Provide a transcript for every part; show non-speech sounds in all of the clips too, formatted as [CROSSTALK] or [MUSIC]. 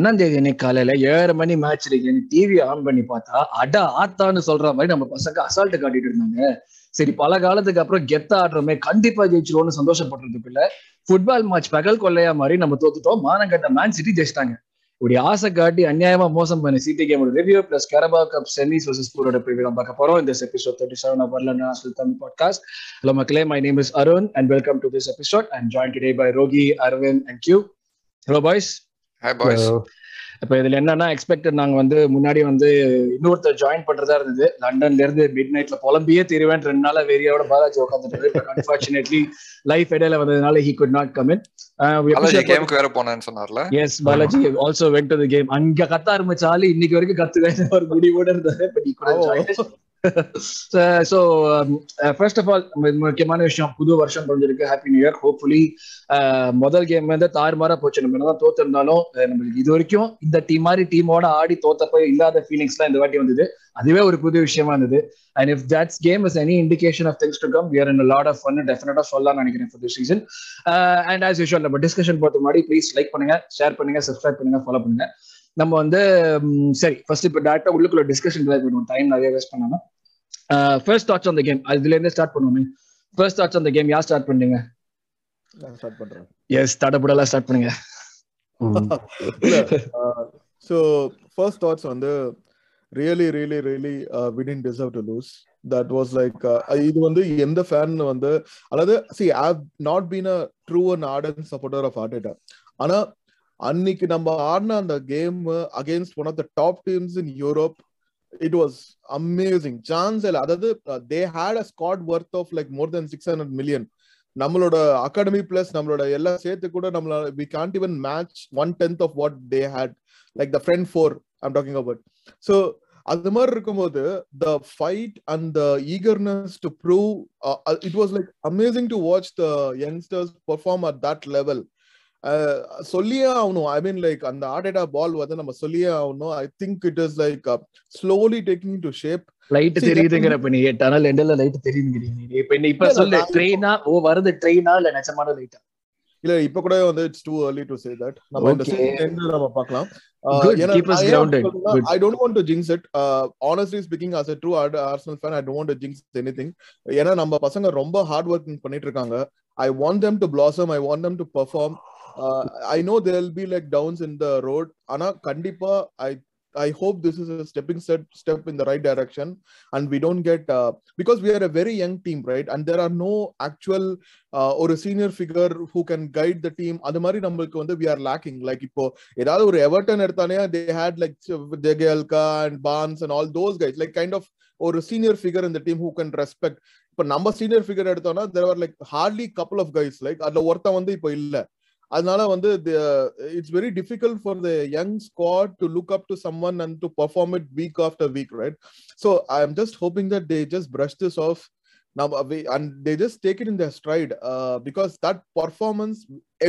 ஒன்னாம் தேதி இன்னைக்கு காலையில ஏழு மணி மேட்ச் இருக்கு டிவி ஆன் பண்ணி பார்த்தா அட ஆத்தான்னு சொல்ற மாதிரி நம்ம பசங்க அசால்ட் காட்டிட்டு இருந்தாங்க. சரி பல காலத்துக்கு அப்புறம் கெத்த ஆடுறோமே கண்டிப்பா ஜெயிச்சிருவோம்னு சந்தோஷப்படுறதுக்கு இல்ல ஃபுட்பால் மேட்ச் பகல் கொள்ளையா மாதிரி நம்ம தோத்துட்டோம். மானங்கட்ட மேன் சிட்டி ஜெயிச்சிட்டாங்க. இப்படி ஆசை காட்டி அநியாயமா மோசம் பண்ண சிட்டி கேமோட review plus Carabao Cup semis versus பூரோட preview தான் பார்க்க போறோம். இந்த எபிசோட் தேர்ட்டி செவன் ஆஃப் வரல நேஷனல் தமிழ் பாட்காஸ்ட் ஹலோ மக்களே my name is Arun and welcome to this episode and join today by Rocky Aravind and Q hello boys இப்ப இதுல என்னன்னா expected நாங்க வந்து முன்னாடி வந்து இன்னொருத்தர் ஜாயின் பண்றதா இருந்தது. லண்டன்ல இருந்து மிட் நைட்ல புலம்பியே தெரிவேன். ரெண்டு நாளா வெறியோட பாலாஜி உட்காந்துட்டு பட் அன்பார்ச்சுனேட்லி லைஃப் இடையில வந்ததுனால he could not come in கேமுக்கு வேற போனேன்னு சொன்னார்ல. Yes Balaji also went to the game அங்க கத்த ஆரம்பிச்சாலும் இன்னைக்கு வரைக்கும் கத்துவேன் ஒரு முடிவோட இருந்தாரு. But so first of all முக்கியமான விஷயம் புது வருஷம் பிறந்திருக்கு ஹாப்பி நியூ இயர் ஹோப்ஃபுல்லி முதல் கேம் வந்து தாறுமாறா போச்சு. நம்ம என்னதான் தோத்திருந்தாலும் நம்மளுக்கு இது வரைக்கும் இந்த டீம் மாதிரி டீமோட ஆடி தோத்தப்ப இல்லாத ஃபீலிங்ஸ்லாம் இந்த வாட்டி வந்தது. அதுவே ஒரு புது விஷயமா இருந்தது. And if that's game is any indication of things to come we're in lot of fun டெஃபினட்டா சொல்லலாம் நினைக்கிறேன் for this season and as usual நம்ம டிஸ்கஷன் பார்த்து முன்னாடி ப்ளீஸ் லைக் பண்ணுங்க ஷேர் பண்ணுங்க சப்ஸ்கிரைப் பண்ணுங்க ஃபாலோ பண்ணுங்க. நம்ம வந்து சரி ஃபர்ஸ்ட் இப்போ டேரக்டா உள்ளுக்குள்ள டிஸ்கஷன் பண்ணுவோம். டைம் நிறைய வேஸ்ட் பண்ணாம. First thoughts on the game அதுல இருந்து start பண்ணுவோமே. First thoughts on the game யார் ஸ்டார்ட் பண்ணீங்க ஸ்டார்ட் பண்றேன். எஸ் தடபுடலா ஸ்டார்ட் பண்ணுங்க. ஸோ ஃபர்ஸ்ட் தாட்ஸ் வந்து really really really we didn't deserve to lose that was like இது வந்து எந்த ஃபேன் வந்து அதாவது see have not been a true and ardent supporter of Arteta ஆனா அன்னைக்கு நம்ம ஆடின அந்த game against one of the top teams in Europe it was amazing chance இல்லை அதாவது they had a squad worth of like more than six hundred million நம்மளோட academy plus நம்மளோட எல்லாம் சேர்த்து கூட நம்மளோட we can't even match one tenth of what they had like the front four I'm talking about so அது மாதிரி இருக்கும்போது the fight and the eagerness to prove it was like amazing to watch the youngsters perform at that level சொல்லியே ஆகணும். I mean like அந்த ஆர்டேடா பால் வந்து நம்ம சொல்லியே ஆகணும். I think it is like slowly taking to shape light தெரியுதுங்கிற இப்ப நீ tunnel எண்டல லைட் தெரியுதுங்கிறீங்க இப்ப இப்ப சொல்லு ட்ரெயினா ஓ வருது ட்ரெயினா இல்ல நிஜமான லைட்டா இல்ல இப்ப கூட வந்து it's too early to say that நம்ம இந்த சீசன் நம்ம பார்க்கலாம். I don't want to jinx it honestly speaking as a true Arsenal fan I don't want to jinx anything. ஏன்னா நம்ம பசங்க ரொம்ப ஹார்ட் ஒர்க்கிங் பண்ணிட்டு இருக்காங்க. I want them to blossom I want them to perform. I know there be like downs in the road ஆனா கண்டிப்பா I I hope this is stepping set step in the right direction and we don't get because we are a very young team right and there are no actual ஒரு senior figure who can guide the team அது மாதிரி நம்மளுக்கு வந்து we are lacking like இப்போ ஏதாவது ஒரு Everton எடுத்தானே they had like Jagielka and Baines and all those guides like kind of ஒரு senior figure இந்த டீம் ஹூ கேன் ரெஸ்பெக்ட் இப்ப நம்ம சீனியர் ஃபிகர் எடுத்தோம்னா there are like hardly couple of guys like அதுல ஒருத்தன் வந்து இப்போ இல்லை அதனால வந்து it's very difficult for the young squad to look up to someone and to perform it week after week right so I am just hoping that they just brush this off நம்ம and they just take it in the stride because that performance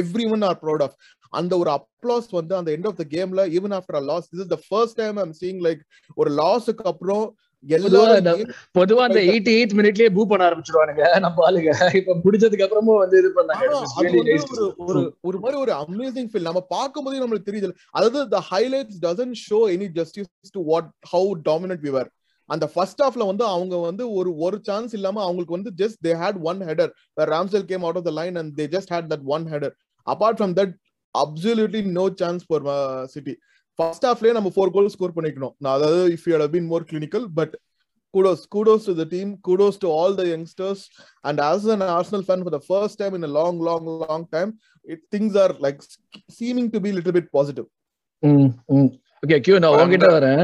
everyone are proud of அந்த ஒரு applause வந்து அந்த end of the கேம்ல even after a loss this is the first time I'm seeing like ஒரு லாஸுக்கு அப்புறம் பொதுவா அந்த எயிட்டி எயிட் மினிட்லயே பூ பண்ண ஆரம்பிச்சிருவானுங்க. நம்ம ஆளுங்க. இப்ப முடிஞ்சதுக்கு அப்புறமும் வந்து இது பண்ணாங்க. ஒரு ஒரு மாதிரி ஒரு அமேசிங் ஃபீல் நம்ம பார்க்கும் போதே நம்மளுக்கு தெரியுது அதாவது the highlights doesn't show any justice to what how dominant we were அந்த ஃபர்ஸ்ட் ஹாஃப்ல வந்து அவங்க வந்து ஒரு ஒரு சான்ஸ் இல்லாம அவங்களுக்கு வந்து just they had one header Ramsdale came out of the line and they just had that one header apart from that absolutely no chance for City first ஹாஃப்லயே நம்ம ஃபோர் கோல் ஸ்கோர் பண்ணிக்கணும் நான் அதாவது if you been more clinical but kudos kudos to the team kudos to all the youngsters and as an arsenal fan for the first time in a long long long time it things are like seeming to be a little bit positive okay Q நான் உங்ககிட்ட வரேன்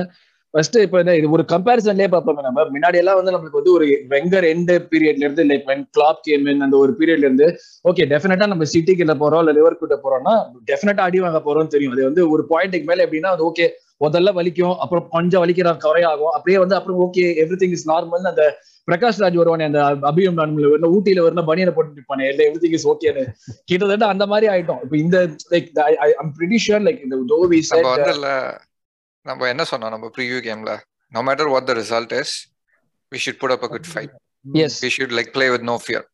first இப்ப என்ன இது ஒரு கம்பேரிசன்லயே பார்ப்போம் நம்ம. முன்னாடி எல்லாம் வந்து நம்மளுக்கு வந்து ஒரு வெங்கர் எண்ட் பீரியட்ல இருந்து லைக் வென் கிளாப் கேம் அந்த ஒரு பீரியட்ல இருந்து ஓகே டெஃபினட்டா நம்ம சிட்டி கிட்ட போறோம் இல்ல லிவர் கிட்ட போறோம்னா டெஃபினட்டா அடி வாங்க போறோம்னு தெரியும். அது வந்து ஒரு பாயிண்ட்டுக்கு மேல எப்படின்னா அது ஓகே முதல்ல வலிக்கும் அப்புறம் கொஞ்சம் வலிக்கிற குறையாகும். அப்படியே வந்து அப்புறம் okay everything is normal அந்த பிரகாஷ் ராஜ் வருவானே அந்த அபியம் நார்மல் வரணும் ஊட்டியில வரணும் பனியனை போட்டு நிற்பானே இல்லை எவ்ரி திங் இஸ் ஓகேன்னு கிட்டத்தட்ட அந்த மாதிரி ஆயிட்டோம். இப்போ இந்த like I'm pretty sure like இந்த வந்து இல்ல நம்ம என்ன சொன்னோம்? நம்ம ப்ரீவியூ கேம்ல no matter what the result is we should put up a good fight as we should like play with no fear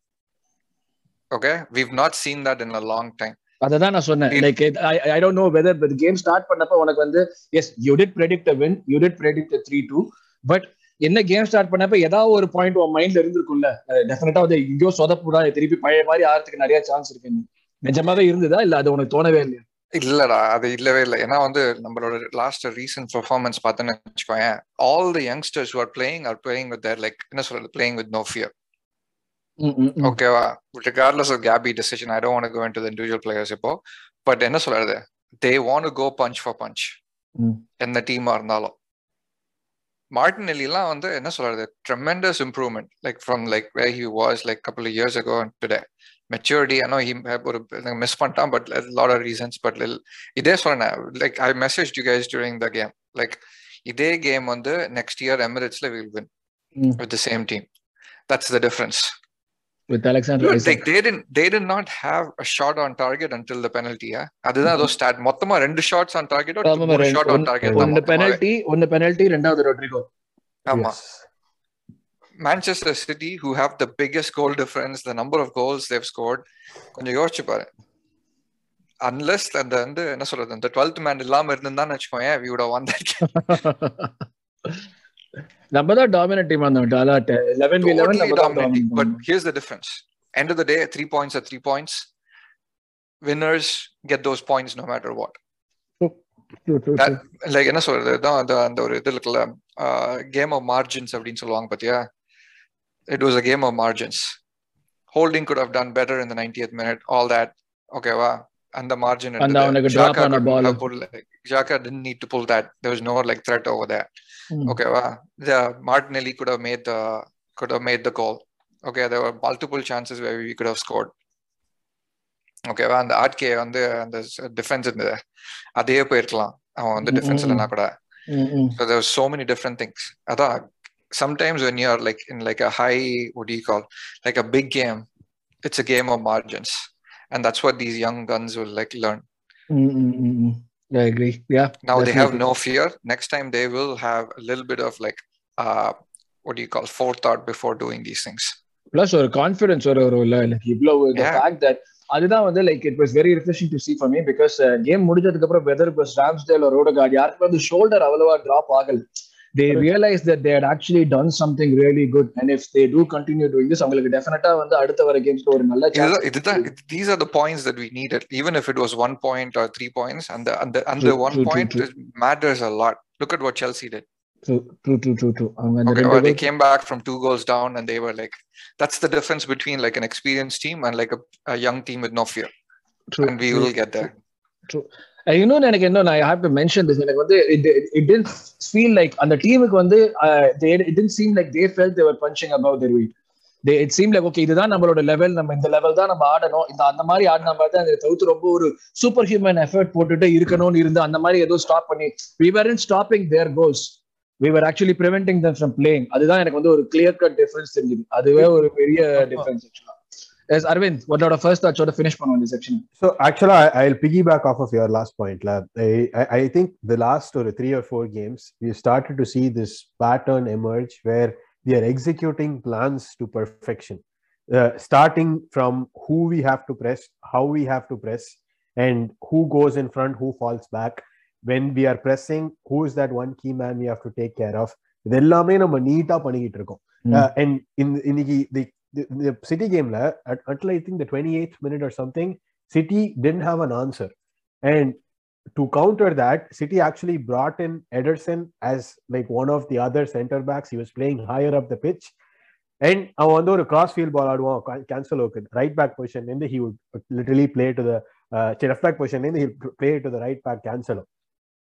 okay we've not seen that in a long time. அததான் நான் சொன்னேன். Like I don't know whether but game start பண்ணப்ப உனக்கு வந்து yes you did predict a win you did predict three two but என்ன game start பண்ணப்ப ஏதாவது ஒரு பாயிண்ட் உன் மைண்ட்ல இருந்திருக்கும்ல? டெஃபினட்டா வந்து எங்கேயோ சொதப்புடா திருப்பி பழைய மாதிரி ஆறதுக்கு நிறைய சான்ஸ் இருக்கு நிஜமாவே இருந்ததா? இல்ல அது உனக்கு தோணவே இல்லையா? இல்லடா அது இல்லவே இல்லை. ஏன்னா வந்து நம்மளோட லாஸ்ட் ரீசன்ட் பெர்ஃபார்மன்ஸ் பார்த்தோன்னு வச்சுக்கோங்க all the youngsters are playing are playing with their like என்ன சொல்றது பிளேயிங் வித் நோ ஃபியர் ஓகேவா regardless of KP decision I don't go into the individual players இப்போ. பட் என்ன சொல்றது they want go punch for punch எந்த டீமா இருந்தாலும். Martin எல்லாம் வந்து என்ன சொல்றது tremendous improvement like from like way he was like couple years ago today maturity no he ஒரு மிஸ் பண்ணிட்டான் but lot of reasons but இதே சொன்னேன் like I message you guys during the game like இதே game வந்து next year எமிரேட்ஸ்ல will win with the same team that's the difference with Alexander Dude, Isaac. they, they didn't they did not have a shot on target until the penalty yeah? அதுதான் அதோ stat மொத்தமா ரெண்டு shots on target ஒரு shot on target ஒன்னு penalty ஒன்னு penalty ரெண்டாவது Rodrigo ஆமா. Manchester City who have the biggest goal difference the number of goals they've scored கொஞ்சம் யோசிச்சு பாரு அன்லெஸ் அந்த வந்து என்ன சொல்றது அந்த டுவெல்த் மேன் இல்லாம இருந்திருந்தான்னு வச்சுக்கோங்க we would have won that game நம்ம தான் டாமினன்ட் டீம் அந்த a lot eleven v eleven totally நம்ம தான் dominating but dominant. here's the difference end of the day three points are three points winners get those points no matter what True, true, that- true. Like என்ன சொல்றது தான் அந்த அந்த ஒரு இது இருக்குல்ல கேம் ஆஃப் மார்ஜின்ஸ் அப்படின்னு சொல்லுவாங்க பாத்தியா was a game of margins holding good how done better in the ninetieth minute all that ஓகேவா அந்த மார்ஜின் அந்த அவனுக்கு drop ஆன ball. ஜாக்கா didn't need to pull that there was no like threat over there Mm. ஓகேவா the martinelli could have made the could have made the goal okay there were multiple chances where we could have scored ஓகேவா அந்த RK வந்து அந்த defence இருந்தது அதே போயிருக்கலாம் அவன் வந்து Mm, டிஃபென்ஸ் mm, இல்லைனா கூட Mm, mm. so there was so many different things அதான் sometimes when you're like in like a high what do you call like a big game it's a game of margins and that's what these young guns will like learn Mm, mm, mm, mm. I agree. Yeah. now they have definitely. no fear next time they will have a little bit of like uh what do you call forethought before doing these things plus ஒரு confidence ஒரு ஒரு இல்ல like இவ்வளவு the Yeah. fact that அதுதான் வந்து like it was very refreshing to see for me because game முடிஞ்சதுக்கு அப்புறம் weather bus Ramsdale ஒரு ரோடகார்ட் யாருக்குமே வந்து ஷோல்டர் அவ்வளவா டிராப் ஆகல They realise that they had actually done something really good and if they do continue doing this அவங்களுக்கு டெஃபினட்டா வந்து அடுத்த வர கேம்ஸ்ல ஒரு நல்ல சான்ஸ் இதுதான் இதுதான் இது- these are the points that we needed even if it was one point or three points and the and the, and the True, one true, true, point true. is- matters a lot look at what chelsea did true true true true true அவங்க அந்த Okay, ரெண்டு well, they goals- came back from two goals down and they were like, that's the difference between like an experienced team and like a, a young team with no fear. true, And we true. will get there. And இன்னொன்னு எனக்கு என்ன நான் have to mention this எனக்கு வந்து it didn't feel like அந்த டீமுக்கு வந்து it didn't seem like they felt they were punching above their weight they it seem like okay இதுதான் நம்மளோட லெவல் நம்ம இந்த லெவல் தான் நம்ம ஆடணும். இந்த அந்த மாதிரி ஆடின மாதிரி தான் தவிர்த்து ரொம்ப ஒரு சூப்பர் ஹியூமன் எஃபர்ட் போட்டுட்டு இருக்கணும்னு இருந்து அந்த மாதிரி ஏதோ ஸ்டாப் பண்ணி we were in stopping their goals we were actually preventing them from playing அதுதான் எனக்கு வந்து ஒரு கிளியர் கட் டிஃபரன்ஸ் தெரிஞ்சுது. அதுவே ஒரு பெரிய டிஃபரன்ஸ் ஆக்சுவலா எஸ் அரவிந்த் உன்னோட ஃபர்ஸ்ட் தாட்சோட ஃபினிஷ் பண்ணுவோம் இந்த section So actually, I, I'll piggyback off of your last point. La. I, I, I think the last or three or four games, we started to see this pattern emerge where we are executing plans to perfection, uh, starting from who we have to press, how we have to press, and who goes in front, who falls back. When we are pressing, who is that one key man we have to take care of? இது எல்லாமே நம்ம நீட்டா பண்ணிக்கிட்டு இருக்கோம் Mm. Uh, and in இன்னைக்கு the, the, the city gameல at- until I think the 28th minute or something City didn't have an answer. And to counter that, City actually brought in Ederson as like one of the other center backs. He was playing higher up the pitch. And அவன் வந்து ஒரு cross field ball ஆடுவான் கேன்சல் ஓக்கு right back position இருந்து he would literally play to the left back position இருந்து he play to the right back Cancelo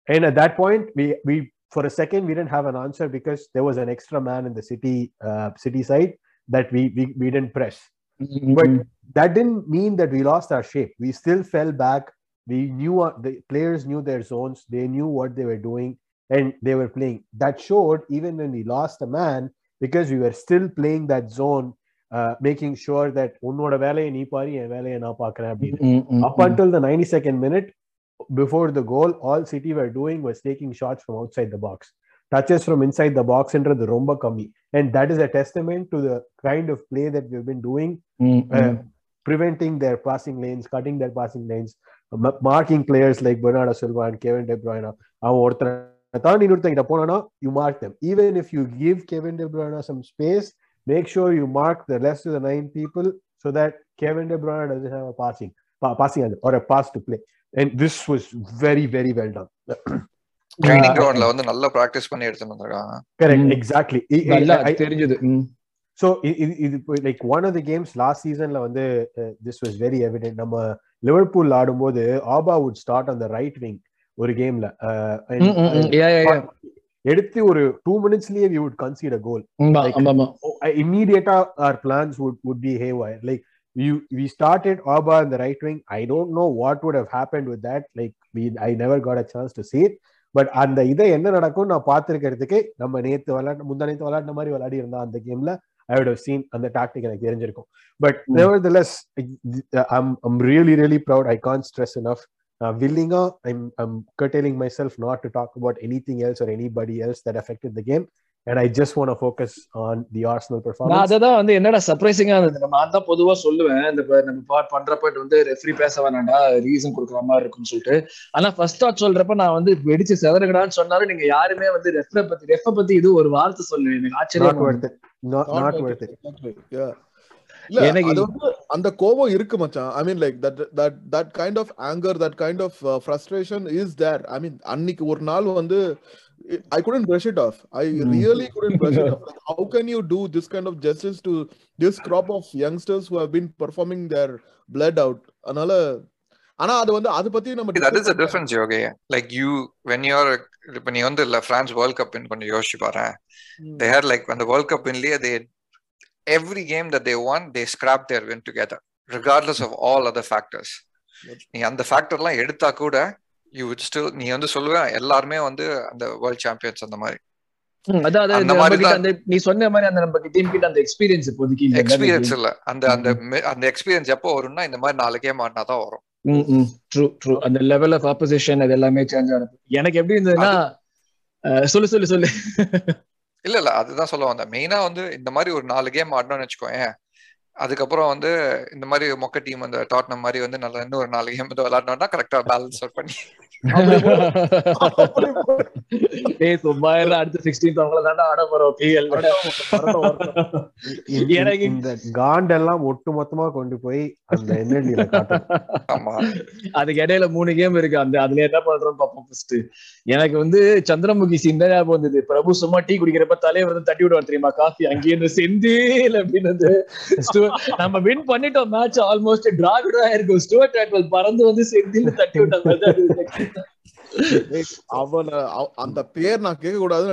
And at that point, we we for a second we didn't have an answer because there was an extra man in the city uh, city side that we we, we didn't press. But that didn't mean that we lost our shape. We still fell back. We knew our, the players knew their zones. They knew what they were doing, and they were playing. That showed even when we lost a man because we were still playing that zone, uh, making sure that உன்னோட வேலையை நீ பாரு என் வேலையை நான் பார்க்கறேன் அப்படின்னு. Up until the 92nd minute, before the goal, all City were doing was taking shots from outside the box. Touches from inside the box into the romba kami. And that is a testament to the kind of play that we've been doing uh, preventing their passing lanes, cutting their passing lanes, m- marking players like Bernardo Silva and Kevin De Bruyne. அவன் ஒருத்தரை தாண்டி இன்னொருத்தங்கிட்ட போனானா you mark them even if you give Kevin De Bruyne some space make sure you mark the rest of the nine people so that Kevin De Bruyne doesn't have a passing pa- passing or a pass to play and this was very very well done [CLEARS THROAT] Training கிரவுண்ட்ல வந்து நல்லா practice பண்ணி எடுத்துட்டு வந்திருக்காங்க Mm. I- I- நல்லா தெரிஞ்சது i- i- இது like one of the games last சீசன்ல வந்து திஸ் வாஸ் வெரி எவிடென்ட் நம்ம லிவர்பூல் ஆடும்போது ஆபா வுட் ஸ்டார்ட் அந்த ரைட் விங் ஒரு கேம்ல. எடுத்து ஒரு two மினிட்ஸ்லயே we would concede a goal immediata our plans would would be haywire like you we started Aba in the right wing i don't know what would have happened with that like we i never got a chance to see it but அந்த இதை என்ன நடக்கும் நான் பார்த்திருக்கிறதுக்கு நம்ம நேத்து விளையாட்டு முந்தா நேத்து விளையாடின மாதிரி விளையாடி இருந்தா அந்த கேம்ல ஐ would have seen அந்த டாக்டிக் எனக்கு தெரிஞ்சிருக்கும் but Mm. nevertheless i'm i'm really really proud i can't stress enough uh, Villinga, I'm I'm curtailing myself not to talk about anything else or anybody else that affected the game, and I just want to focus on the Arsenal நான் performance. அததான் வந்து என்னடா சர்ப்ரைசிங்கா இருந்தது. நம்ம அதான் பொதுவா சொல்லுவேன். இந்த நம்ம பாட் பண்றப்ப வந்து ரெஃப்ரி பேச வேணாம்டா ரீசன் கொடுக்குற மாதிரி இருக்கும்னு சொல்லிட்டு. ஆனா ஃபர்ஸ்ட் தாட் சொல்றப்ப நான் வந்து வெடிச்சு செதறகடான்னு சொன்னாலும் நீங்க யாருமே வந்து ரெஃப்ரை பத்தி ரெஃப பத்தி இது ஒரு வார்த்தை சொல்லு எனக்கு not ஆச்சரியம் worth எனக்கு- அந்த கோபம் இருக்கு மச்சான் I mean like that that that kind of anger that kind of frustration is there I mean அன்னைக்கு ஒரு நாள் வந்து ஐ it off i Mm. really couldn't brush it off like, how can you do this kind of justice to this crop of youngsters who have been performing their blood out அதனால ஆனா அது வந்து அது பத்தி நம்ம that is the difference okay like you when you're இப்ப நீ வந்து இல்ல பிரான்ஸ் வேர்ல்ட் கப் கொஞ்சம் யோசிச்சு they had like when the World Cup in they every game that they won, they scrapped their win together, regardless of all other factors. நீ அந்த ஃபேக்டர்லாம் எடுத்தா கூட யூ would still நீ வந்து சொல்லுவேன் எல்லாருமே வந்து அந்த வேர்ல்ட் சாம்பியன்ஸ் அந்த மாதிரி. நீ சொன்ன மாதிரி அந்த நம்ம டீம் கிட்ட அந்த எக்ஸ்பீரியன்ஸ் இப்போதைக்கு. எக்ஸ்பீரியன்ஸ் இல்ல. அந்த அந்த எக்ஸ்பீரியன்ஸ் எப்போ வரும்னா இந்த மாதிரி நாலு கேம் ஆடினா தான் வரும். ட்ரூ ட்ரூ அந்த லெவல் ஆஃப் ஆப்போசிஷன் அது எல்லாமே சேஞ்ச் ஆனது எனக்கு எப்படி இருந்ததுன்னா சொல்லு சொல்லு சொல்லு. இல்ல இல்ல. அதுதான் சொல்ல வந்தேன். மெயினா வந்து இந்த மாதிரி ஒரு நாலு கேம் ஆடணும்னு வச்சுக்கோயேன். அதுக்கப்புறம் வந்து இந்த மாதிரி மொக்க டீம் அந்த டாட்னம் மாதிரி வந்து நல்லா இன்னும் ஒரு நாலு கேம் வந்து விளையாடணும்னா கரெக்டா பேலன்ஸ் அவுட் பண்ணி ஏய் சும்மா அடுத்த 16th அவங்கள தாண்டா ஆட போறோம். [LAUGHS] இந்த- எனக்கு- ஒட்டு மொத்தமா கொண்டு போய் அந்த என்எல்டில காட்டும் [LAUGHS] ஆமா. அதுக்கு இடையில மூணு கேம் இருக்கு அந்த அதுல என்ன பண்றோம் பாப்போம் ஃபர்ஸ்ட் எனக்கு வந்து சந்திரமுகி சீன் தான் ஞாபகம் வந்தது. பிரபு சும்மா டீ குடிக்கிறப்ப தலைவர் வந்து தட்டி விடுவார் தெரியுமா? காஃபி அங்கேயே இருந்து செந்தில் அப்படின்னு [LAUGHS] நம்ம வின் பண்ணிட்டோம் மேட்ச் ஆல்மோஸ்ட் டிரா கூட இருக்கும் ஸ்டுவர்ட் ஆட்வல் பறந்து வந்து செந்தில் தட்டி விட்டாங்க அவன அவ- அந்த பேர் நான் கேட்க கூடாதுன்னு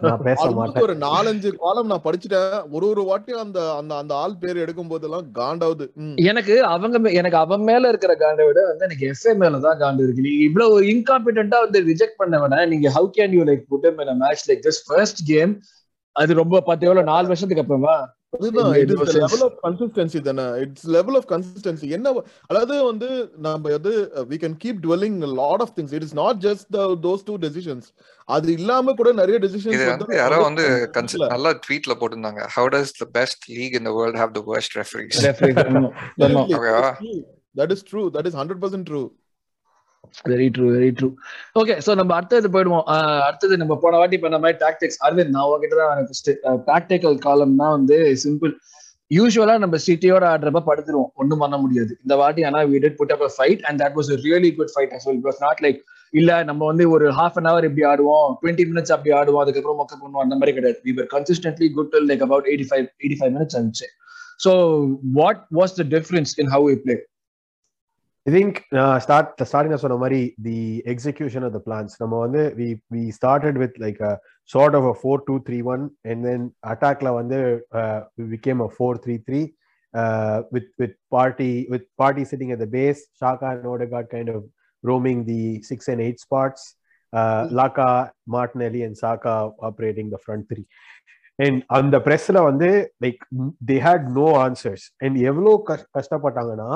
நான் நினைச்சிட்டு ஒரு நாலஞ்சு காலம் நான் படிச்சுட்டேன். ஒரு ஒரு வாட்டியும் அந்த அந்த அந்த ஆள் பேர் எடுக்கும் போதெல்லாம் காண்டாவுது. ம். எனக்கு அவங்க எனக்கு அவன் மேல இருக்கிற காண்டை விட வந்து எனக்கு எஃப்ஏ மேல தான் காண்டு இருக்கு. நீங்க இவ்வளவு இன்காம்பிடண்டா வந்து ரிஜெக்ட் பண்ண வேணா நீங்க how can you like put in match like just first game அது ரொம்ப பத்து எவ்வளவு நாலு வருஷத்துக்கு அப்புறமா? அதுதான் it is. Level of consistency தானே. இட்ஸ் லெவல் ஆஃப் கன்சிஸ்டன்சி என்ன அதாவது வந்து நம்ம வந்து we can keep dwelling lot of things it is not just those two decisions அது இல்லாம கூட நிறைய இது டெசிஷன்ஸ் வந்து யாரோ வந்து நல்லா ட்வீட்ல போட்டிருந்தாங்க. How does the best league in the world have the? That is true that is hundred percent true very true very true okay so நம்ம அடுத்தது போயிடுவோம். அடுத்தது நம்ம போன வாட்டி பண்ண மாதிரி டாக்டிக்ஸ் அரவிந்த் நான் உங்ககிட்ட தான் ஃபர்ஸ்ட் டாக்டிக்கல் காலம்னா வந்து சிம்பிள் யூஸ்வலா நம்ம சிட்டியோட ஆடுறப்ப படுத்துருவோம். ஒன்றும் பண்ண முடியாது. இந்த வாட்டி ஆனா we did put up fight and that was really good fight as well as not like இல்ல நம்ம வந்து ஒரு ஹாஃப் அன் அவர் இப்படி ஆடுவோம். 20 மினிட்ஸ் அப்படி ஆடுவோம். அதுக்கப்புறம் மொக்க பண்ணுவோம் அந்த மாதிரி கிடையாது. We were consistently good till like about 85 85 minutes I would say so what was the difference in how you play I think start starting சொன்ன மாதிரி the execution of the plans நம்ம வந்து we we started with like sort of a four two three one and then அட்டாக்ல வந்து became a four three three with with Partey with Partey sitting at the base Xhaka and Odegaard kind of roaming the six and eight spots. Uh, Laka, Martinelli, and Saka operating the front three. And அந்த ப்ரெஸ்ல வந்து like they had no answers and எவ்வளோ கஷ்டப்பட்டாங்கன்னா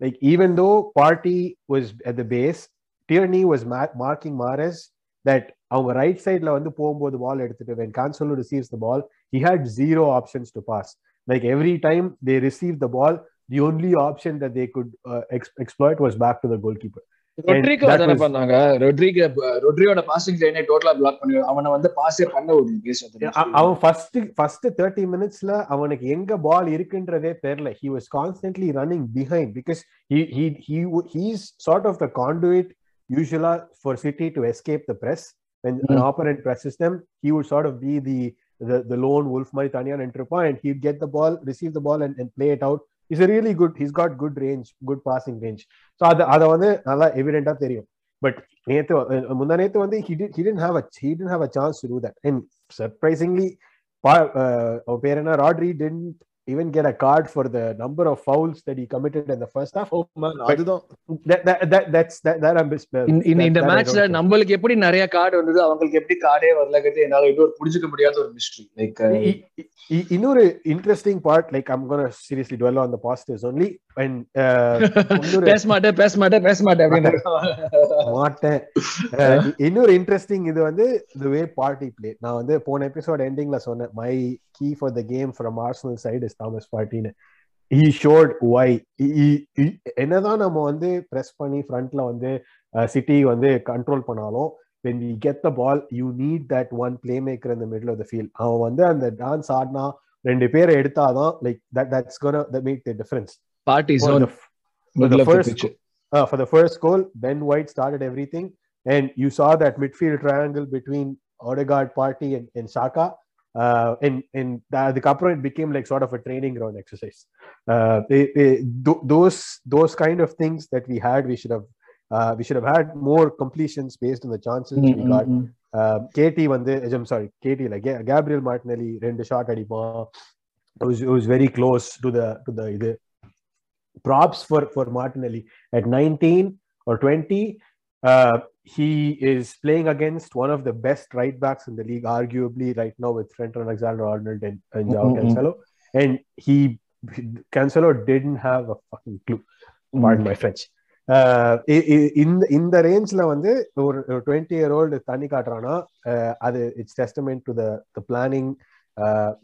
like even though Partey was at the base Tierney was marking Mahrez that அவங்க right சைட்ல வந்து போகும்போது ball எடுத்துட்டு when Cancelo receives the ball he had zero options to pass like every time they receive the ball the only option that they could uh, ex- exploit was back to the goalkeeper. Rodrygo was- பண்ணாங்க? Rodrygo ரொட்ரியோட passing லைனை டோட்டலா black பண்ணி அவனை வந்து பாஸே பண்ண விடணும் case அ- அவன் ஃபர்ஸ்ட் ஃபர்ஸ்ட் தேர்ட்டி மினிட்ஸ்ல அவனுக்கு எங்க பால் இருக்குன்றதே தெரியல. He was constantly running behind because he's sort of the conduit usually for City to escape the press when an Mm. opponent presses them he would sort of be the the, the lone wolf மாதிரி தனியா நின்றுப்பான் and he'd get the ball receive the ball and, and play it out. Is really good he's got good range good passing range so அது அதை வந்து நல்லா எவிடென்டா தெரியும் but நேத்து முந்தா நேத்து வந்து he didn't have a he didn't have a chance to do that and surprisingly பேர் என்ன Rodri didn't even get a card for the number of fouls that he committed in the first half. Man அதுதான். that, that, that that's that, that I'm இந்த- மேட்ச்ல. நம்மளுக்கு எப்படி நிறைய card வந்தது அவங்களுக்கு எப்படி கார்டே வரலங்கிறது என்னால இன்னொரு புரிஞ்சுக்க முடியாத ஒரு மிஸ்ட்ரி லைக் இன்னொரு interesting part like I'm gonna seriously dwell on the positives only பேச [LAUGHS] மாட்டேன் பேச மாட்டேன் பேச மாட்டேன் அப்படின்னு மாட்டேன். அஹ், இன்னொரு இன்ட்ரெஸ்டிங் இது வந்து த வே பார்ட்டி பிளே நான் வந்து போன எபிசோட் எண்டிங்ல சொன்னேன் my key for the game from Arsenal side is Thomas பார்ட்டின்னு he showed why என்னதான் நம்ம வந்து பிரஸ் பண்ணி ஃப்ரண்ட்ல வந்து சிட்டி வந்து கண்ட்ரோல் பண்ணாலும் when we get the ball you need that one playmaker in the middle of the field. அவன் வந்து அந்த டான்ஸ் ஆடினா ரெண்டு பேரை எடுத்தாதான் like that that's gonna make the difference party For zone the- for the first uh, for the first goal, Ben White started everything, and you saw that midfield triangle between Odegaard, Party, and, and Saka. Uh, and and the, the couple it became like sort of a training ground exercise. Uh, they, they, th- those those kind of things that we had, we should have uh, we should have had more completions based on the chances we got. KD வந்து I'm sorry கேடி இல்ல Gabriel Martinelli ரெண்டு shot அடிப்பான் it was, it was very close to the to the இது props for for Martinelli at 19 or 20 uh, he is playing against one of the best right backs in the league arguably right now with Trent Alexander-Arnold and, and Joao Mm-mm-mm. Cancelo and he Cancelo didn't have a fucking clue pardon my French uh, i- i- இந்த இந்த ரேஞ்ச்ல வந்து ஒரு twenty year old தண்ணி காட்டுறான்னா uh, அது it's testament to the the planning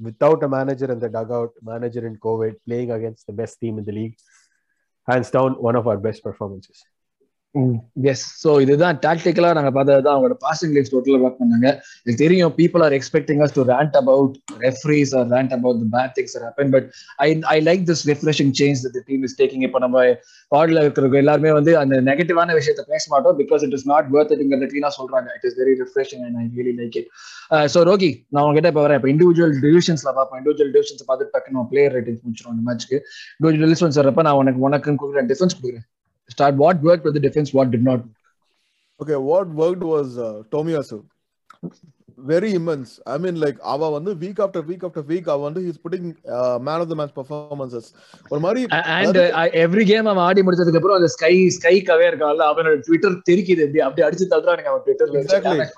without a manager in the dugout, manager in COVID, playing against the best team in the league, hands down one of our best performances. Yes so இதுதான் டாக்டிக்கலா நாங்க பார்த்தது அவங்களோட passing lines டோட்டலா work பண்ணாங்க. இது தெரியும் people are expecting us to rant about referees or rant about the bad things happen but I I like this refreshing change the team is taking இப்போ நம்ம பாடல இருக்கிறவங்க எல்லாருமே வந்து அந்த நெகட்டிவான விஷயத்த பேச மாட்டோம் because it is not worth இட்ங்கிறத க்ளீனா சொல்றாங்க. It is very refreshing and I really like it so ரோகி நான் உங்ககிட்ட இப்போ வரேன். இப்போ இண்டிவிஜுவல் டிவிஷன்ஸ்ல பார்ப்போம். இண்டிவிஜுவல் டிவிஷன்ஸ் பார்த்துட்டு டக்குனு பிளேயர் ரேட்டிங் முடிச்சிடும் அந்த மேட்ச்க்கு இண்டிவிஜுவல் டிவிஷன்ஸ் வரப்ப நான் உனக்கு உனக்கு கொடுக்குறேன். டிஃபென்ஸ் கொடுக்குறேன். start what worked for the defense, what did not. Okay, what worked was uh, Tomiyasu. Very immense. I mean, like, அவ வந்து week after week after week, அவ வந்து putting uh, man of the match performances. ஒரு மாதிரி and every game அவன் ஆடி முடிச்சதுக்கு அப்புறம் அந்த ஸ்கை ஸ்கை கவே இருக்கான்ல அவனோட ட்விட்டர் தெரிக்குது எப்படி அப்படி அடிச்சு தள்ளுறானுங்க அவன் ட்விட்டர்ல.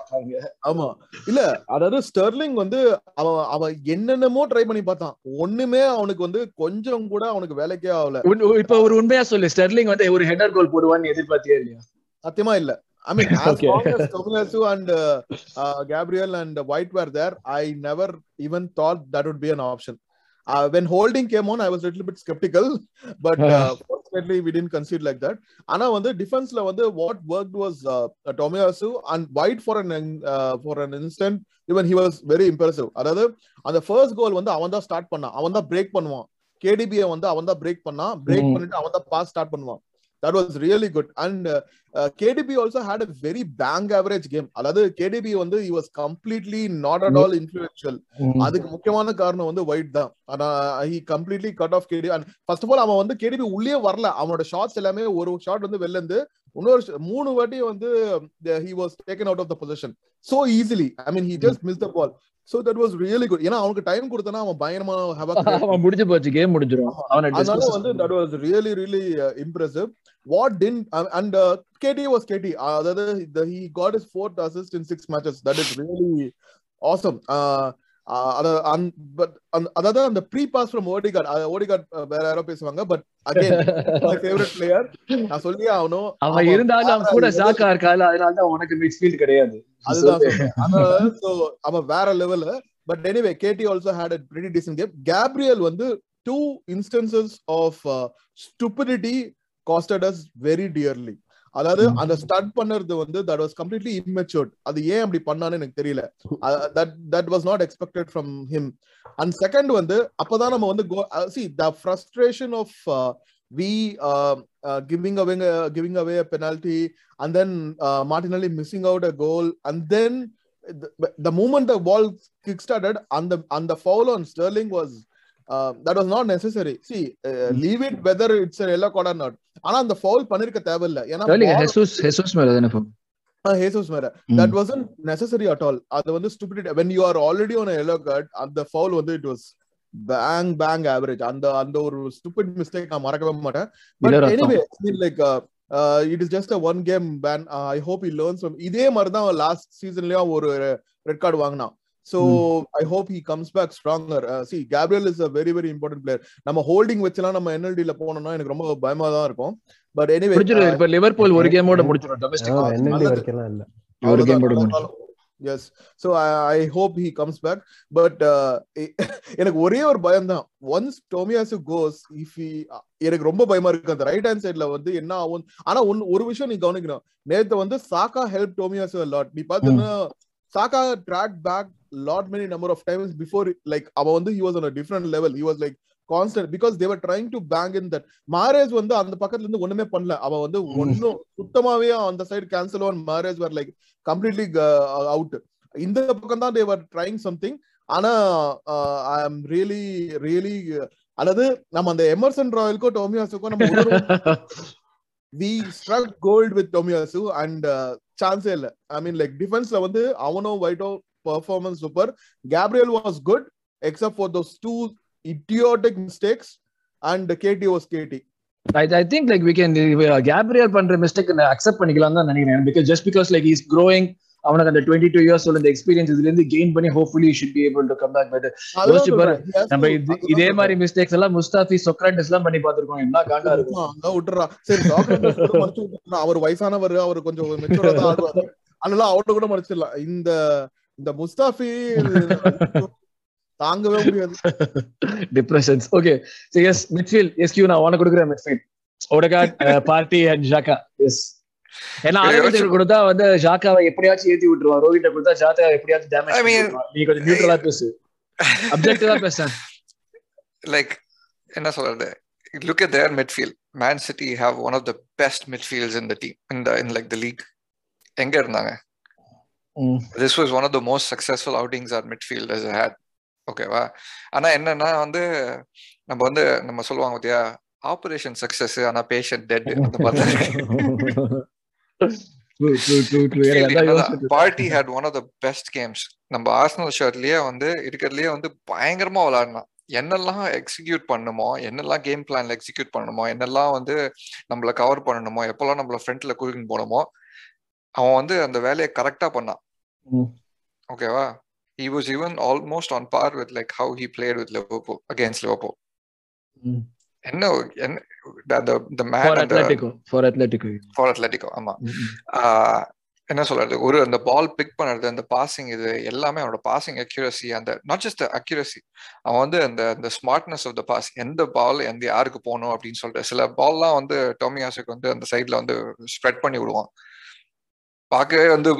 ஆமா இல்ல அதாவது ஸ்டெர்லிங் வந்து அவன் அவன் என்னென்னமோ ட்ரை பண்ணி பார்த்தான் ஒண்ணுமே அவனுக்கு வந்து கொஞ்சம் கூட அவனுக்கு வேலைக்கே ஆகல இப்ப ஒரு உண்மையா சொல்லு ஸ்டெர்லிங் வந்து ஒரு ஹெடர் கோல் போடுவான்னு எதிர்பார்த்தியே இல்லையா சத்தியமா இல்ல I mean, as Okay. long as Tomiyasu and uh, uh, Gabriel and White were there, I never even thought that would be an option. Uh, when Holding came on, I was a little bit skeptical, but uh, fortunately we didn't concede like that. ஆனா வந்து டிஃபென்ஸ்ல வந்து what worked was uh, Tomiyasu and White for an uh, for an instant even he was very impressive. அதாவது அந்த first goal வந்து அவன் தான் start பண்ணான் அவன் தான் பிரேக் பண்ணுவான் கேடிபியை வந்து அவன் தான் பிரேக் பண்ணான் பிரேக் Mm. பண்ணிட்டு அவன் தான் பாஸ் ஸ்டார்ட் பண்ணுவான் that was really good and uh, uh, KDB also had a very bang average game அதாவது KDB வந்து he was completely not at all influential அதுக்கு முக்கியமான காரணம் வந்து ஒயிட் தான் ஆனா he completely cut off KDB and first of all அவன் வந்து KDB உள்ளே வரல அவனோட ஷாட்ஸ் எல்லாமே ஒரு ஷாட் வந்து வெளில இருந்து இன்னொரு மூணு வாட்டி வந்து the- he was taken out of the position so easily i mean he just missed the so that was really good ஏன்னா அவனுக்கு டைம் கொடுத்தனா அவன் create அவன் முடிஞ்சு போச்சு கேம் முடிஞ்சிரும் அதனால வந்து that was really really uh, impressive what didn't uh, and uh, KD was KD uh, அதாவது the, he got his fourth assist in six matches that is really அதாவது அந்த pre pass from Odegaard Odegaard வேற யாரோ பேசுவாங்க but again favourite player நான் சொல்லியே ஆகணும். அவன் இருந்தாலும் அவன் கூட சாக்கா இருக்காது அதனால தான் உனக்கு மிட்ஃபீல்ட் கிடையாது. அதுதான் so அவன் வேற level but anyway KT also had a pretty decent game Gabriel வந்து two instances of uh, stupidity costed us very dearly. அதாவது. அந்த ஸ்டார்ட் பண்ணது வந்து தட் வாஸ் கம்ப்ளீட்லி இம்மெச்சூர்ட் அது ஏன் அப்படி பண்ணான்னு எனக்கு தெரியல. That that was not expected from him and second வந்து அப்பதான் நம்ம வந்து see the frustration of we giving away giving away a penalty and then uh, Martinelli missing out a goal, and then the, the moment the ball kick-started and the and the foul uh, not necessary. See, uh, leave it whether it's a yellow card or not. ஆனா அந்த foul பண்ணிருக்க தேவையில்ல ஏன்னா Jesus Jesus மேல தானே Jesus மேல that wasn't necessary at all அது வந்து when you are already on a yellow card அந்த foul வந்து it was bang bang average அந்த அந்த ஒரு stupid mistake நான் மறக்கவே மாட்டேன் uh, uh, it is just a one game ban uh, I hope he learns from இதே மாதிரி தான் லாஸ்ட் சீசன்லயும் ஒரு ரெட் கார்டு வாங்கினான் so I hope he comes back stronger. Uh, see Gabriel is a very very important player. நம்ம holding வச்சலாம் நம்ம NLD ல போனோம்னா எனக்கு ரொம்ப பயமா தான் இருக்கும். பட் எனிவே முடிச்சிரும் இப்ப லிவர்பூல் ஒரு கேமோட முடிச்சிரும் டொமஸ்டிக் என்எல்டி. வரைக்கும் இல்ல. ஒரு கேம் போட முடியும் yes so I hope he comes back but எனக்கு ஒரே ஒரு பயம் தான். ஒன்ஸ் டோமியாசு கோஸ் இஃப் எனக்கு ரொம்ப பயமா இருக்கு. அந்த ரைட் ஹேண்ட் சைட்ல வந்து என்ன ஆகும்? ஆனா ஒன்னு ஒரு விஷயம் நீ கவனிக்கணும். நேத்து வந்து சாக்கா ஹெல்ப் டோமியாசு லாட் நீ பாத்தீங்கன்னா Xhaka track back lot many number of times before like அவன் வந்து he was on different level he was like constant because they were trying to bank in that Mahrez வந்து அந்த பக்கத்துல இருந்து ஒண்ணுமே பண்ணல. அவன் வந்து. ஒன்னும் சுத்தமாவே அந்த side Cancelo and Mahrez were like completely out இந்த பக்கம் தான் தேவர் ட்ரைங் சம்திங் ஆனா ஐ அம் ரியலி ரியலி அதாவது நம்ம அந்த எமர்சன் ராயலுக்கும் டோமியாஸுக்கும் நம்ம we struck gold with Tomiyasu and சான்ஸே இல்ல. ஐ மீன் லைக் டிஃபென்ஸ்ல வந்து அவனோ ஒயிட்டோ performance super Gabriel was good except for those two idiotic mistakes and KT was KT I I think like we can Gabriel பண்ற mistake accept பண்ணிக்கலாம் தான் நினைக்கிறேன். Because just because like is growing அவனுக்கு அந்த twenty two years உள்ள experience இதுல இருந்து gain பண்ணி hopefully should be able to come back but யோசிச்சு பாரு, நம்ம இது மாதிரி மிஸ்டேக்ஸ் எல்லாம் முஸ்தாஃபி சொக்ராட்டிஸ் எல்லாம் பண்ணி பார்த்திருக்கோம். என்ன காண்டா இருக்கும் அங்க விட்டுறா. சரி. அவர் வயசானவர் அவர் கொஞ்சம் மெச்சூரா தான் ஆடுவாரு அதனால அவர்ட்ட கூட மறைச்சிடலாம். இந்த இந்த முஸ்தாபி தாங்கவே முடியாது. டிப்ரெஷன்ஸ் ஓகே எஸ் மிட்ஃபீல்ட் எஸ்கியூ நான் உனக்கு கொடுக்குறேன் midfield Odegaard Partey and Xhaka yes ஏன்னா யோசிச்சு- கொடுத்தா வந்து ஜாக்காவை எப்படியாச்சும் ஏத்தி விட்டுருவான் ரோஹிட்ட கொடுத்தா ஜாக்கா எப்படியாச்சும் டேமேஜ் நீ கொஞ்சம் நியூட்ரலா பேசு. அப்ஜெக்டிவா பேச. like என்ன சொல்றது? Look at their midfield. Man city have one of the best midfields in the team in the in like the league. எங்க இருந்தாங்க? this was one of the most successful outings our midfield has had. ஓகேவா ஆனா என்னன்னா வந்து நம்ம வந்து நம்ம சொல்லுவாங்க பாத்தியா? ஆபரேஷன் சக்சஸ் ஆனா பேஷண்ட் டெட் அந்த [LAUGHS] இருக்கு. Partey had one of the best games நம்ம ஆர்சனல் ஷர்ட்லயே வந்து இருக்கிறதுலயே வந்து பயங்கரமா விளையாடினான் என்னெல்லாம் எக்ஸிக்யூட் பண்ணுமோ என்னெல்லாம் கேம் பிளான்ல எக்ஸிக்யூட் பண்ணணுமோ என்னெல்லாம் வந்து நம்மள கவர் பண்ணணுமோ எப்பெல்லாம் நம்மள ஃப்ரண்ட்ல கூட்டின்னு போனோமோ அவன் வந்து அந்த வேலையை கரெக்டா பண்ணான். ஓகேவா he was even almost on par with like how he played with Liverpool against Liverpool ம். என்ன for Atletico for Atletico Atletico ஆமா. என்ன சொல்றது? ஒரு அந்த பால் பிக் பண்றது அந்த பாசிங் இது எல்லாமே அவனோட பாசிங் அக்யூரசி அந்த நாட் ஜஸ்ட் அக்யூரசி அவன் வந்து அந்த அந்த ஸ்மார்ட்னஸ் ஆஃப் த பாஸ் எந்த பால் எந்த யாருக்கு போகணும் அப்படின்னு சொல்லிட்டு சில பால்லாம் வந்து டோமியாசுக்கு வந்து அந்த சைட்ல வந்து ஸ்ப்ரெட் பண்ணி விடுவான். பார்க்கவே வந்து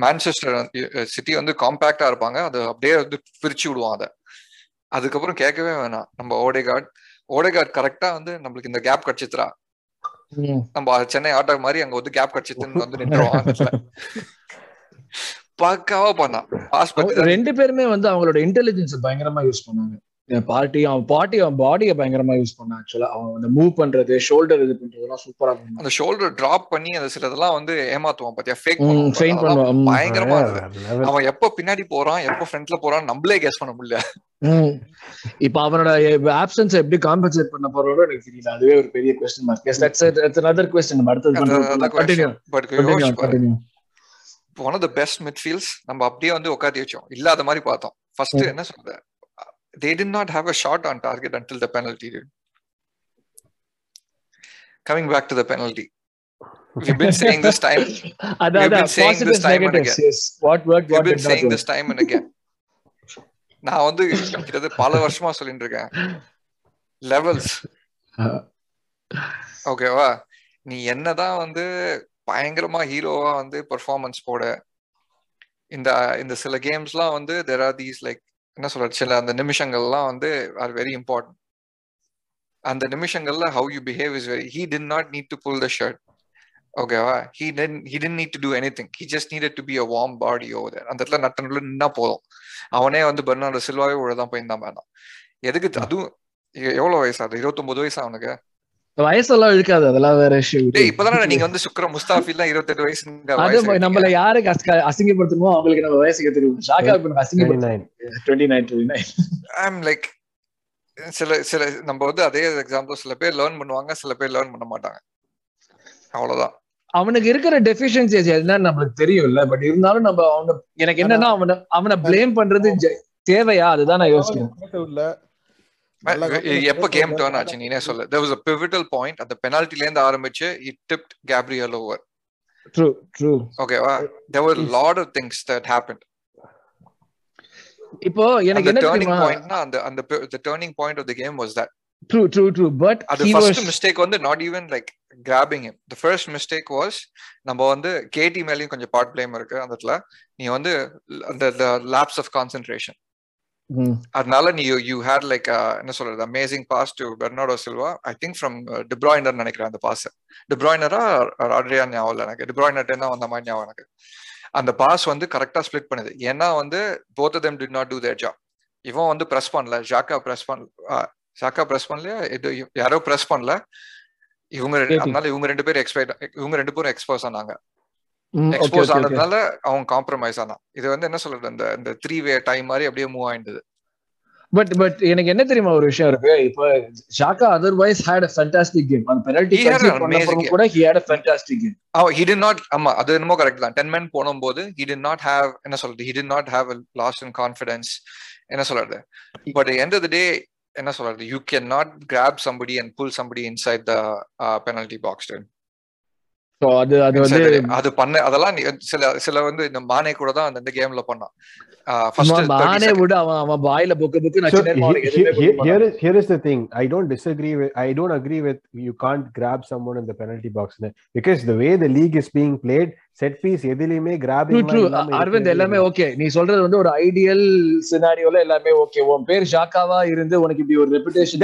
மான்செஸ்டர் சிட்டி வந்து காம்பேக்டா இருப்பாங்க அது அப்படியே வந்து பிரிச்சு விடுவான் அதை. அதுக்கப்புறம் கேட்கவே வேணாம். நம்ம ஓடேகார்ட் ஓடேகார்ட் கரெக்டா வந்து நம்மளுக்கு இந்த கேப் கிடைச்சித்ரா நம்ம சென்னை ஆட்டோ மாதிரி அங்க வந்து கேப் கிடைச்சிதுன்னு வந்து நின்றுவான் பக்காவா பண்ணான். ரெண்டு பேருமே வந்து அவங்களோட இன்டெலிஜென்ஸ் பயங்கரமா யூஸ் பண்ணாங்க. பார்ட்டி அவன் பார்ட்டி அவன் பாடியை பயங்கரமா யூஸ் பண்ணான் ஆக்சுவலா அவன் அந்த மூவ் பண்றது ஷோல்டர் இது பண்றதெல்லாம் சூப்பரா பண்ணான் அந்த ஷோல்டர் டிராப் பண்ணி அந்த சிலதெல்லாம் வந்து ஏமாத்துவான் பாத்தியா? ஃபேக் feint பண்ணுவான். பயங்கரமா அவன் எப்ப பின்னாடி போறான் எப்ப ஃப்ரண்ட்ல போறான் நம்மளே கெஸ் பண்ண முடியல. இப்ப அவனோட ஆப்சன்ஸ் எப்படி காம்பன்சேட் பண்ண போறோட எனக்கு தெரியல. அதுவே ஒரு பெரிய question mark yes that's that's another question. நம்ம பண்றோம். Continue but continue continue one of the best midfields நம்ம அப்படியே வந்து உட்காந்து வச்சோம். இல்லாத மாதிரி பார்த்தோம். ஃபர்ஸ்ட். என்ன சொல்ற they did not have a shot on target until the penalty dude. coming back to the penalty we've been saying this time அதான் We've been saying this time and negatives yes what worked we've what been did not saying this time and again நான் வந்து கிட்டத்தட்ட பல வருஷமா சொல்லிட்டு இருக்கேன் levels ஓகேவா நீ என்னதான் வந்து பயங்கரமா ஹீரோவா வந்து பெர்ஃபார்மன்ஸ் போட இந்த இந்த சில கேம்ஸ்லாம் வந்து தெர் ஆர் தீஸ் லைக் என்ன சொல்றது சில அந்த நிமிஷங்கள்லாம் வந்து ஆர் வெரி இம்பார்ட்டன்ட் அந்த நிமிஷங்கள்ல how you behave is very he did not need to pull the shirt ஓகேவா he then he didn't need to do anything he just needed to be a warm body over அந்த இடத்துல நட்டனுள்ள நின்னா போதும். அவனே வந்து Bernardo சில்வாவே உள்ளதான் போயிருந்தான் வேணாம் எதுக்கு அதுவும் எவ்வளவு வயசு? அது இருபத்தொன்பது வயசு அவனுக்கு? வயசெல்லாம் இருக்காது அதெல்லாம் வேற டேய் இப்பதானே நீங்க வந்து சுக்ர முஸ்தாஃபி எல்லாம் இருபத்தெட்டு வயசு அது நம்மள யாருக்கு அசிங்கப்படுத்தணுமோ அவங்களுக்கு நம்ம வயசு கத்துக்கணும் ஷாக்கா இப்ப ஐம் லைக் சில சில நம்ம வந்து அதே எக்ஸாம்பிள் சில பேர் லேர்ன் பண்ணுவாங்க சில பேர் லேர்ன் பண்ண மாட்டாங்க அவ்வளவுதான் அவனுக்கு இருக்கிற டெபிஷியன்சிஸ் என்னன்னு நம்மளுக்கு தெரியும்ல பட் இருந்தாலும் நம்ம அவன எனக்கு என்னன்னா அவனை அவனை பிளேம் பண்றது தேவையா அதுதான் நான் யோசிக்கிறேன் எப்ப கேம் டர்ன் ஆச்சு நீனே சொல்லு there was a pivotal point அந்த பெனால்ட்டில இருந்து ஆரம்பிச்சு it tipped Gabriel over true true ஓகேவா were a lot of things that happened இப்போ எனக்கு என்ன டர்னிங் பாயிண்ட்னா அந்த அந்த the turning point of the game was that true true true but அது ஃபர்ஸ்ட் மிஸ்டேக் வந்து not even like grabbing him the first mistake was நம்ம வந்து கேடி மேலயும் கொஞ்சம் பார்ட் பிளேம் இருக்கு அந்த இடத்துல நீ வந்து அந்த லாப்ஸ் ஆஃப் கான்சென்ட்ரேஷன் அதனால நீ யூ ஹேட் லைக் என்ன சொல்றது amazing pass to Bernardo Silva I think from De Bruyne நினைக்கிறேன் அந்த பாஸ் டிப்ராய்னரா அட்ரியா ஞாபகம் எனக்கு. டிப்ராய்னர் தான் வந்த மாதிரி ஞாபகம் எனக்கு. அந்த பாஸ் வந்து கரெக்டா ஸ்பிளிட் பண்ணுது. ஏன்னா வந்து both them did not do their job இவன் வந்து பிரஸ் பண்ணல. ஜாக்கா பிரஸ் பண்ண ஜாக்கா பிரஸ் பண்ணலையா? இது யாரோ பிரஸ் பண்ணல. இவங்க அதனால இவங்க ரெண்டு பேரும் எக்ஸ்பைட் இவங்க ரெண்டு பேரும் எக்ஸ்போஸ் ஆனாங்க. எக்ஸ்போஸ் ஆனதுனால அவங்க காம்ப்ரமைஸ் ஆனா இது வந்து என்ன சொல்றது? இந்த இந்த த்ரீ வே டைம் மாதிரி அப்படியே மூவ் ஆயிடுது பட் பட் எனக்கு என்ன தெரியுமா ஒரு விஷயம் இருக்கு? இப்போ Xhaka otherwise had a fantastic game அந்த பெனல்டி கன்சீட் கூட he had a fantastic game அவ ஹி டிட் நாட் ஆமா அது என்னமோ கரெக்ட் தான். 10 men போனும்போது ஹி டிட் நாட் ஹேவ் என்ன சொல்றது? He did not have lost in confidence என்ன சொல்றது? But end of the day என்ன சொல்றது? You can not grab somebody and pull somebody inside the penalty box so அது அது வந்து அது பண்ண அதெல்லாம் சில சில வந்து இந்த மானே கூட தான் அந்த கேம்ல பண்ணான் மானே விட அவன் அவன் பாயில book book is here is the thing i don't disagree with i don't agree with you can't grab someone in the penalty box because the way the league is being played set piece எதிலுமே grabbing true Arvind எல்லாமே okay நீ சொல்றது வந்து ஒரு ideal சினாரியோல எல்லாமே okay உன் பேர் ஷாக்காவா இருந்து உனக்கு இப்படி ஒரு ரெபுடேஷன்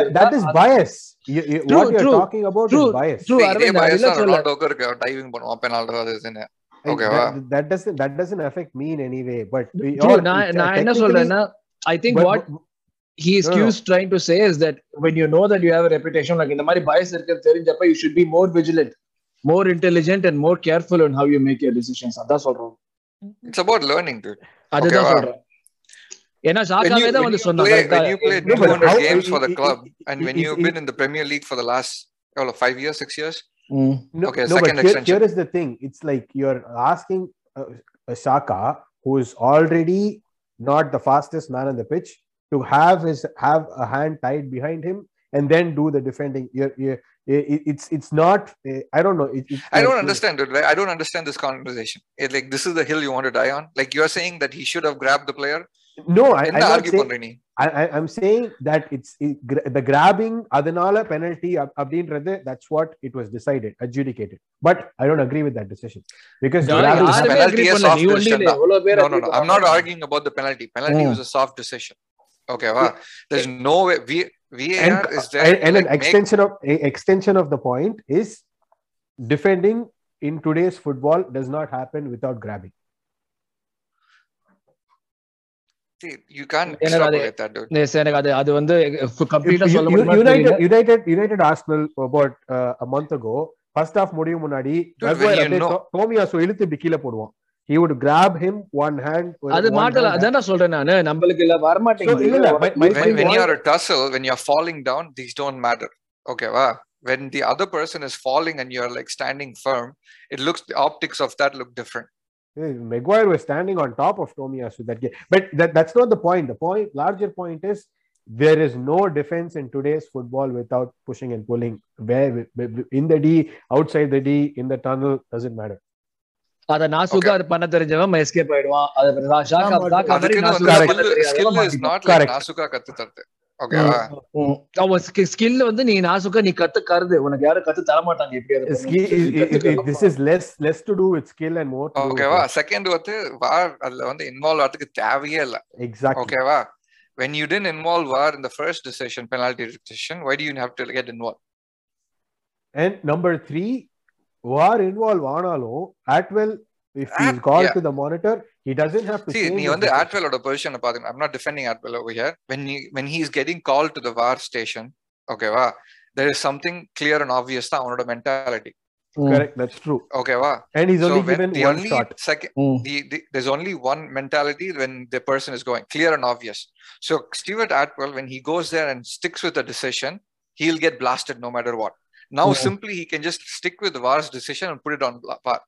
ட்ரூ அரவிந்த் இல்ல தான் சொல்ல ரொனால்டோக்கு இருக்கு டைவிங் பண்ணுவான் பெனால்டோ அது இதுன்னு Like, ஓகேவா that, that doesn't that doesn't affect me in any way but we True, all- நான் uh, என்ன சொல்றேன்னா I think what he is No, no. Trying to say is that when you know that you have a reputation like இந்த மாதிரி bias இருக்குன்னு தெரிஞ்சப்ப you should be more vigilant more intelligent and more careful on how you make your decisions அதான் சொல்றோம் it's about learning to அதுதான் Okay-வா? சொல்றேன் ஏன்னா when ஷாக்காவே you, தான் when வந்து you சொன்னான் play, correct-ஆ? when you play No, but 200 how- games for the it- club it- and when it- you've it- been in the Premier League for the last oh, five years, six years, ம். No, Okay, no, second but here, extension. here is the thing. It's like you're asking uh, a Saka who is already not the fastest man on the pitch to have his have a hand tied behind him and then do the defending. You're, you're, Eh, it, it's it's not eh, i don't know it, i don't understand it i don't understand this conversation. It, like this is the hill you want to die on? Like you're saying that he should have grabbed the player? No I, am saying, I, am saying that it's the grabbing adhanala penalty that's what it was decided adjudicated. But i don't agree with that decision. Because no, grabbing, penalty is soft decision. no no no. i'm not arguing. about the penalty. Penalty oh. was a soft decision. Okay wow. there's no way we VAR and, is there. and, and like, an make- extension of a extension of the point is defending in today's football does not happen without grabbing see, you can't extrapolate that, dude. United. United United Arsenal about uh, a month ago first half முடியும் முன்னாடி Tomiyasu இழுத்து இப்படி கீழே போடுவான் he would grab him one hand with அது one மாட்டல hand. அதான் சொல்றேன் நானு நம்மளுக்கு இல்ல So, இல்ல, இல்ல, my- வரமாட்டேங்குது my- my- When, when point- you're a tussle, when you're falling down, these don't matter. Okay, wow. When the other person is falling and you're like standing firm, it looks the optics of that look different. Yeah, Maguire was standing on top of Tomiyasu that game. But that, that's not the point. The point, larger point is there is no defense in today's football without pushing and pulling. Where in the D, outside the D, in the tunnel, doesn't matter. அத நான் சுகார் பண்ண தெரிஞ்சவன் escape ஆயிடுவான் அது. நாசுகா skill வந்து நீ நாசுக்கா நீ கத்து கருது உனக்கு யாரும் கத்து தர மாட்டாங்க less less to do with skill and more to do with ஓகேவா செகண்ட் வந்து வார் அதுல வந்து இன்வால்வ் ஆகிறதுக்கு தேவையே இல்ல exactly ஓகேவா when you didn't involve VAR in the first decision, penalty decision, why do you have to get involved? And number three, VAR involve ஆனாலும் Atwell, if he's At- called yeah. to the monitor, he doesn't have to See, change நீ his வந்து decision. Atwell position பாத்தீங்க I'm not defending Atwell over here. When he when he's getting called to the VAR station, ஓகேவா there is something clear and obvious தான் அவனோட mentality. Correct, that's true. ஓகேவா And he's So only when given the one only shot. second Mm. the, the, there's only one mentality when the person is going clear and obvious. So Stewart Atwell, when he goes there and sticks with the decision, he'll get blasted no matter what. Now Yeah. simply he can just stick with the VAR's decision and put it on bla- VAR.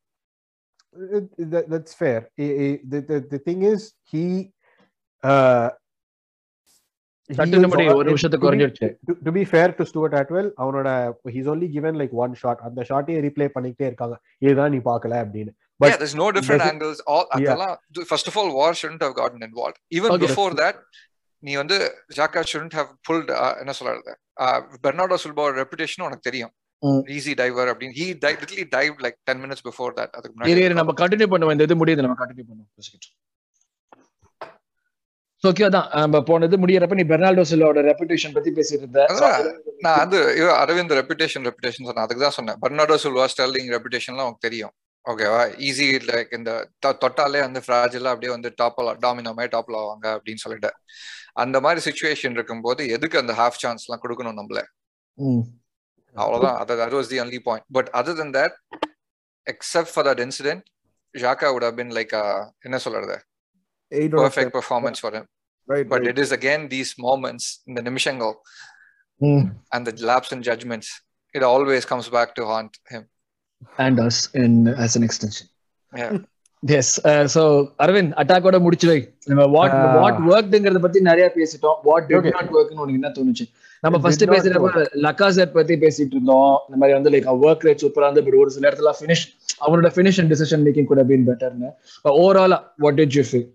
It- it- that, that's fair. I- I- the, the, the thing is, he. Uh, he சட்டுன்னு is முடி, all- ஒரு to நிமிஷத்துக்கு be- குறைஞ்சிருச்சு. to- to be fair to Stuart Atwell, அவனோட he's only given like one shot. அந்த ஷாட்டையே replay பண்ணிக்கிட்டே இருக்காங்க இதுதான் நீ பார்க்கல அப்படின்னு But yeah, there's no different does it- angles. All Yeah. அதெல்லாம் first of all, VAR shouldn't have gotten involved. Even Okay. before that, நீ வந்து ஜாக்கா have pulled uh, என்ன சொல்றது? பெர்னாடோ சில்வா ரெப்புடேஷன் உனக்கு தெரியும். ஈஸி டைவர் அப்படின்னு. Literally dived like 10 minutes before that. அதுக்கு முன்னாடி. நம்ம கண்டினியூ பண்ணுவோம். இந்த இது முடியுது. நம்ம கண்டினியூ பண்ணுவோம். ஓகே அதான். நம்ம போனது முடியறப்ப நீ பெர்னால்டோ சில்வாவோட ரெப்புடேஷன் பத்தி பேசிட்டு இருந்த. நான் வந்து அரவிந்த் ரெப்புடேஷன் ரெப்புடேஷன் சொன்னேன் அதுக்கு தான் சொன்னேன். பெர்னாடோ சில்வா ஸ்டர்லிங் ரெப்புடேஷன்லாம் உனக்கு தெரியும். ஓகேவா ஈஸி லைக் இந்த தொட்டாலே வந்து ஃப்ராஜிலா அப்படியே வந்து டாப்ல டாமினோ மாதிரி டாப்ல ஆவாங்க அப்படின்னு சொல்லிட்டு. அந்த மாதிரி சுச்சுவேஷன் இருக்கும்போது எதுக்கு அந்த ஹாஃப் சான்ஸ் எல்லாம் கொடுக்கணும் நம்மள ம். அவ்வளவுதான் அது that was the only point but other than that except for that incident Xhaka would have been like a என்ன சொல்றது Eight out of perfect 10. performance for him Right, but right. it is again these moments in the நிமிஷங்கள் ம். and the lapse in judgments it always comes back to haunt him and us in as an extension yeah Yes so Aravind அட்டாக்கோட முடிச்சு வை நம்ம what. What ஒர்க்ங்கிறத பத்தி நிறைய பேசிட்டோம் what did. Not ஒர்க்னு உனக்கு என்ன தோணுச்சு நம்ம ஃபர்ஸ்ட் did not பேசுறப்ப லக்காசெட் பத்தி பேசிட்டு இருந்தோம் இந்த மாதிரி வந்து லைக் ஒர்க் ரேட் சூப்பரா இருந்து பட் ஒரு சில இடத்துல ஃபினிஷ் அவனோட ஃபினிஷ் அண்ட் டிசிஷன் மேக்கிங் கூட been பெட்டர்னு overall what did you feel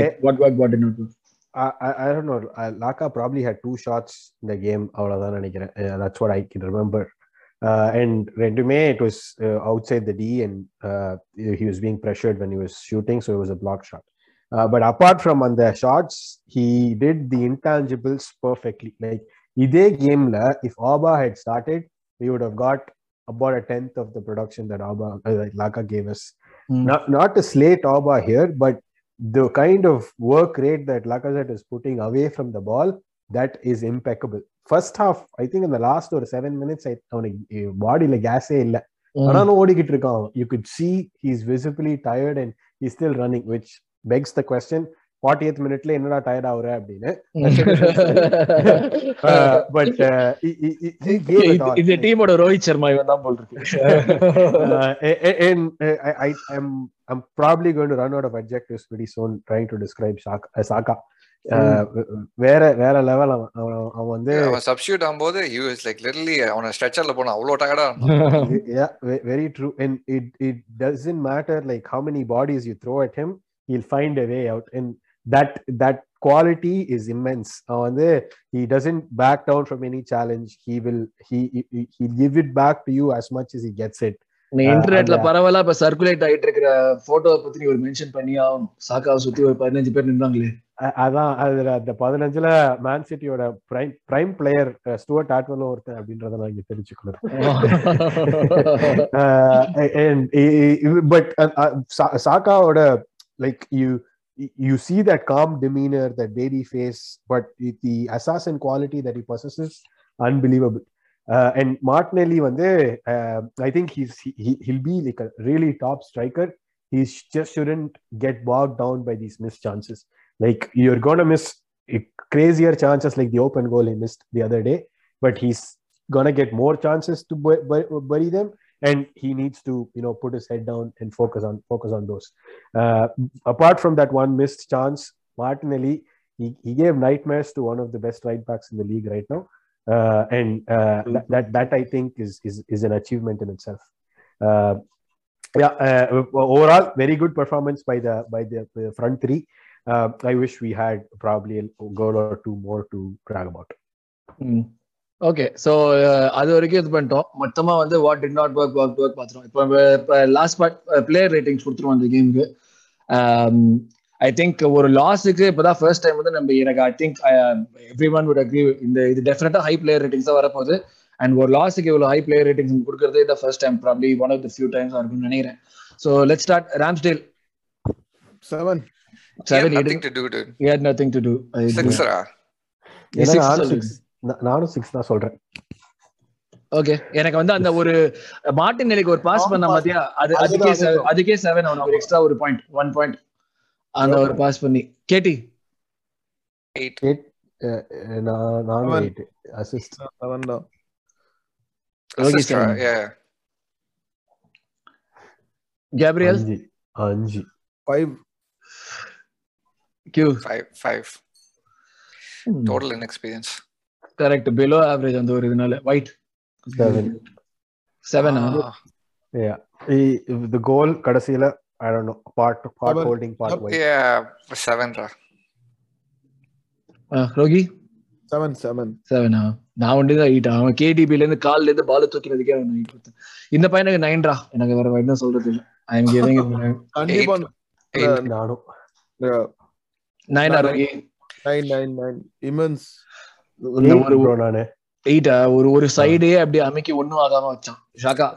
like what work what did not don't know. Uh, Laka probably had two shots in the game. அவ்வளவுதான் நினைக்கிறேன். That's what I can remember. Uh, and Rendume, it was uh, outside the D, and uh, he was being pressured when he was shooting, so it was a block shot. Uh, but apart from on the shots, he did the intangibles perfectly. Like இதே gameல, if Aba had started, we would have got about a tenth of the production that Aba uh, like Laka gave us. Not not to slate Aba here, but the kind of work rate that Lacazette is putting away from the ball, that is impeccable. First half, I think in the last or seven minutes, I அவனுக்கு பாடியில கேஸே இல்ல. ஆனாலும் ஓடிக்கிட்டு இருக்கான் you could see he's visibly tired and he still running which begs the question forty eighth மினிட்ல என்னடா tired ஆகுற அப்படின்னு. பட் இந்த டீமோட ரோஹித் சர்மா இவன் தான் போல் இருக்கு. Uh, I, I'm I'm probably going to run out of adjectives pretty soon Uh. Uh, வேற வேற லெவல் அவன் அவன் வந்து அவன் சப்ஸ்டியூட் ஆகும்போது யூ இஸ் லைக் லிட்டலி அவன ஸ்ட்ரெச்சர்ல போனா அவ்வளவு டயர்டா yeah ve- very true and it it doesn't matter like how many bodies you throw at him he'll find a way out and that that quality is immense அவன் வந்து he doesn't back down from any challenge he will he he he'll give it back to you as much as he gets நீ இன்டர்நெட்ல பரவலா இப்ப circulate ஆயிட்டு இருக்கிற போட்டோவை பத்தி நீ ஒரு மென்ஷன் பண்ணி ஆகணும் சாக்காவை சுத்தி ஒரு பதினஞ்சு பேர் நின்றாங்களே. அதான் அதுல அந்த பதினஞ்சுல மேன் சிட்டியோட பிரைம் பிரைம் பிளேயர் ஸ்டுவர்ட் ஆட்வலும் ஒருத்தன் அப்படின்றத நான் இங்க தெரிஞ்சுக்கணும். But சாக்காவோட like you you see that calm demeanor that baby face but the assassin quality that he possesses unbelievable. uh, and martinelli வந்து uh, i think he's he, he- he'll be like a really top striker he sh- just shouldn't get bogged down by these missed chances like you're gonna miss uh, crazier chances like the open goal he missed the other day but he's gonna get more chances to bu- bu- bury them and he needs to you know put his head down and focus on focus on those uh, apart from that one missed chance martinelli he, he gave nightmares to one of the best right backs in the league right now uh, and uh, that, that that i think is is, is an achievement in itself uh, yeah uh, overall very good performance by the by the, the front three uh, I wish we had probably a goal or two more to brag about. Okay so அது வரைக்கும் இது பண்ணிட்டோம் மொத்தமா வந்து what did not work work work பார்த்துருவோம் இப்போ இப்போ last part player ratings கொடுத்துருவோம் அந்த கேமுக்கு ஐ திங்க் ஒரு லாஸுக்கு இப்போதான் ஃபர்ஸ்ட் டைம் வந்து நம்ம எனக்கு I think everyone would agree இந்த இது டெஃபினட்டா ஹை பிளேயர் ரேட்டிங்ஸ் தான் வரப்போகுது. அண்ட் ஒரு லாஸுக்கு இவ்வளோ ஹை பிளேயர் ரேட்டிங்ஸ் கொடுக்கறதே இந்த first time probably one of the few times இருக்கும்னு நினைக்கிறேன். So let start Ramsdale seven seven he had nothing to do. Six six நானும் சிக்ஸ் தான் சொல்றேன். ஓகே எனக்கு வந்து அந்த ஒரு மார்டின் நிலைக்கு ஒரு பாஸ் பண்ண மாதிரியா அது அதுக்கே அதுக்கே செவன் அவனுக்கு ஒரு எக்ஸ்ட்ரா ஒரு பாயிண்ட் ஒன் பாயிண்ட் அந்த ஒரு பாஸ் பண்ணி. கேட்டி. நான். எயிட் அசிஸ்ட் செவன் தான் கேப்ரியல் அஞ்சு ஃபைவ் கியூ total inexperience. Correct below average அந்த ஒரு இதனால. White seven seven Ah, the goal கடைசியில I don't know Partey Partey Seven. Holding Partey Yep. White yeah seven rah ரோகி செவன் செவன் செவனா நான் ஒண்டி தான் எயிட் அவன் கேடிபில இருந்து கால்ல இருந்து பால் தூக்கிறதுக்கே அவன் எயிட் கொடுத்தேன். இந்த பையனுக்கு நைன்ரா எனக்கு வேற என்ன சொல்றது இல்ல. ஐ எம் கிவிங் கண்டிப்பா. நானும். நைன் ரோகி நைன் நைன் நைன் இமென்ஸ் இந்த ஒரு bro நானு. எயிட்டா ஒரு ஒரு சைடே அப்படியே அமைக்கி ஒண்ணும் ஆகாம வச்சான். ஷாக்கா.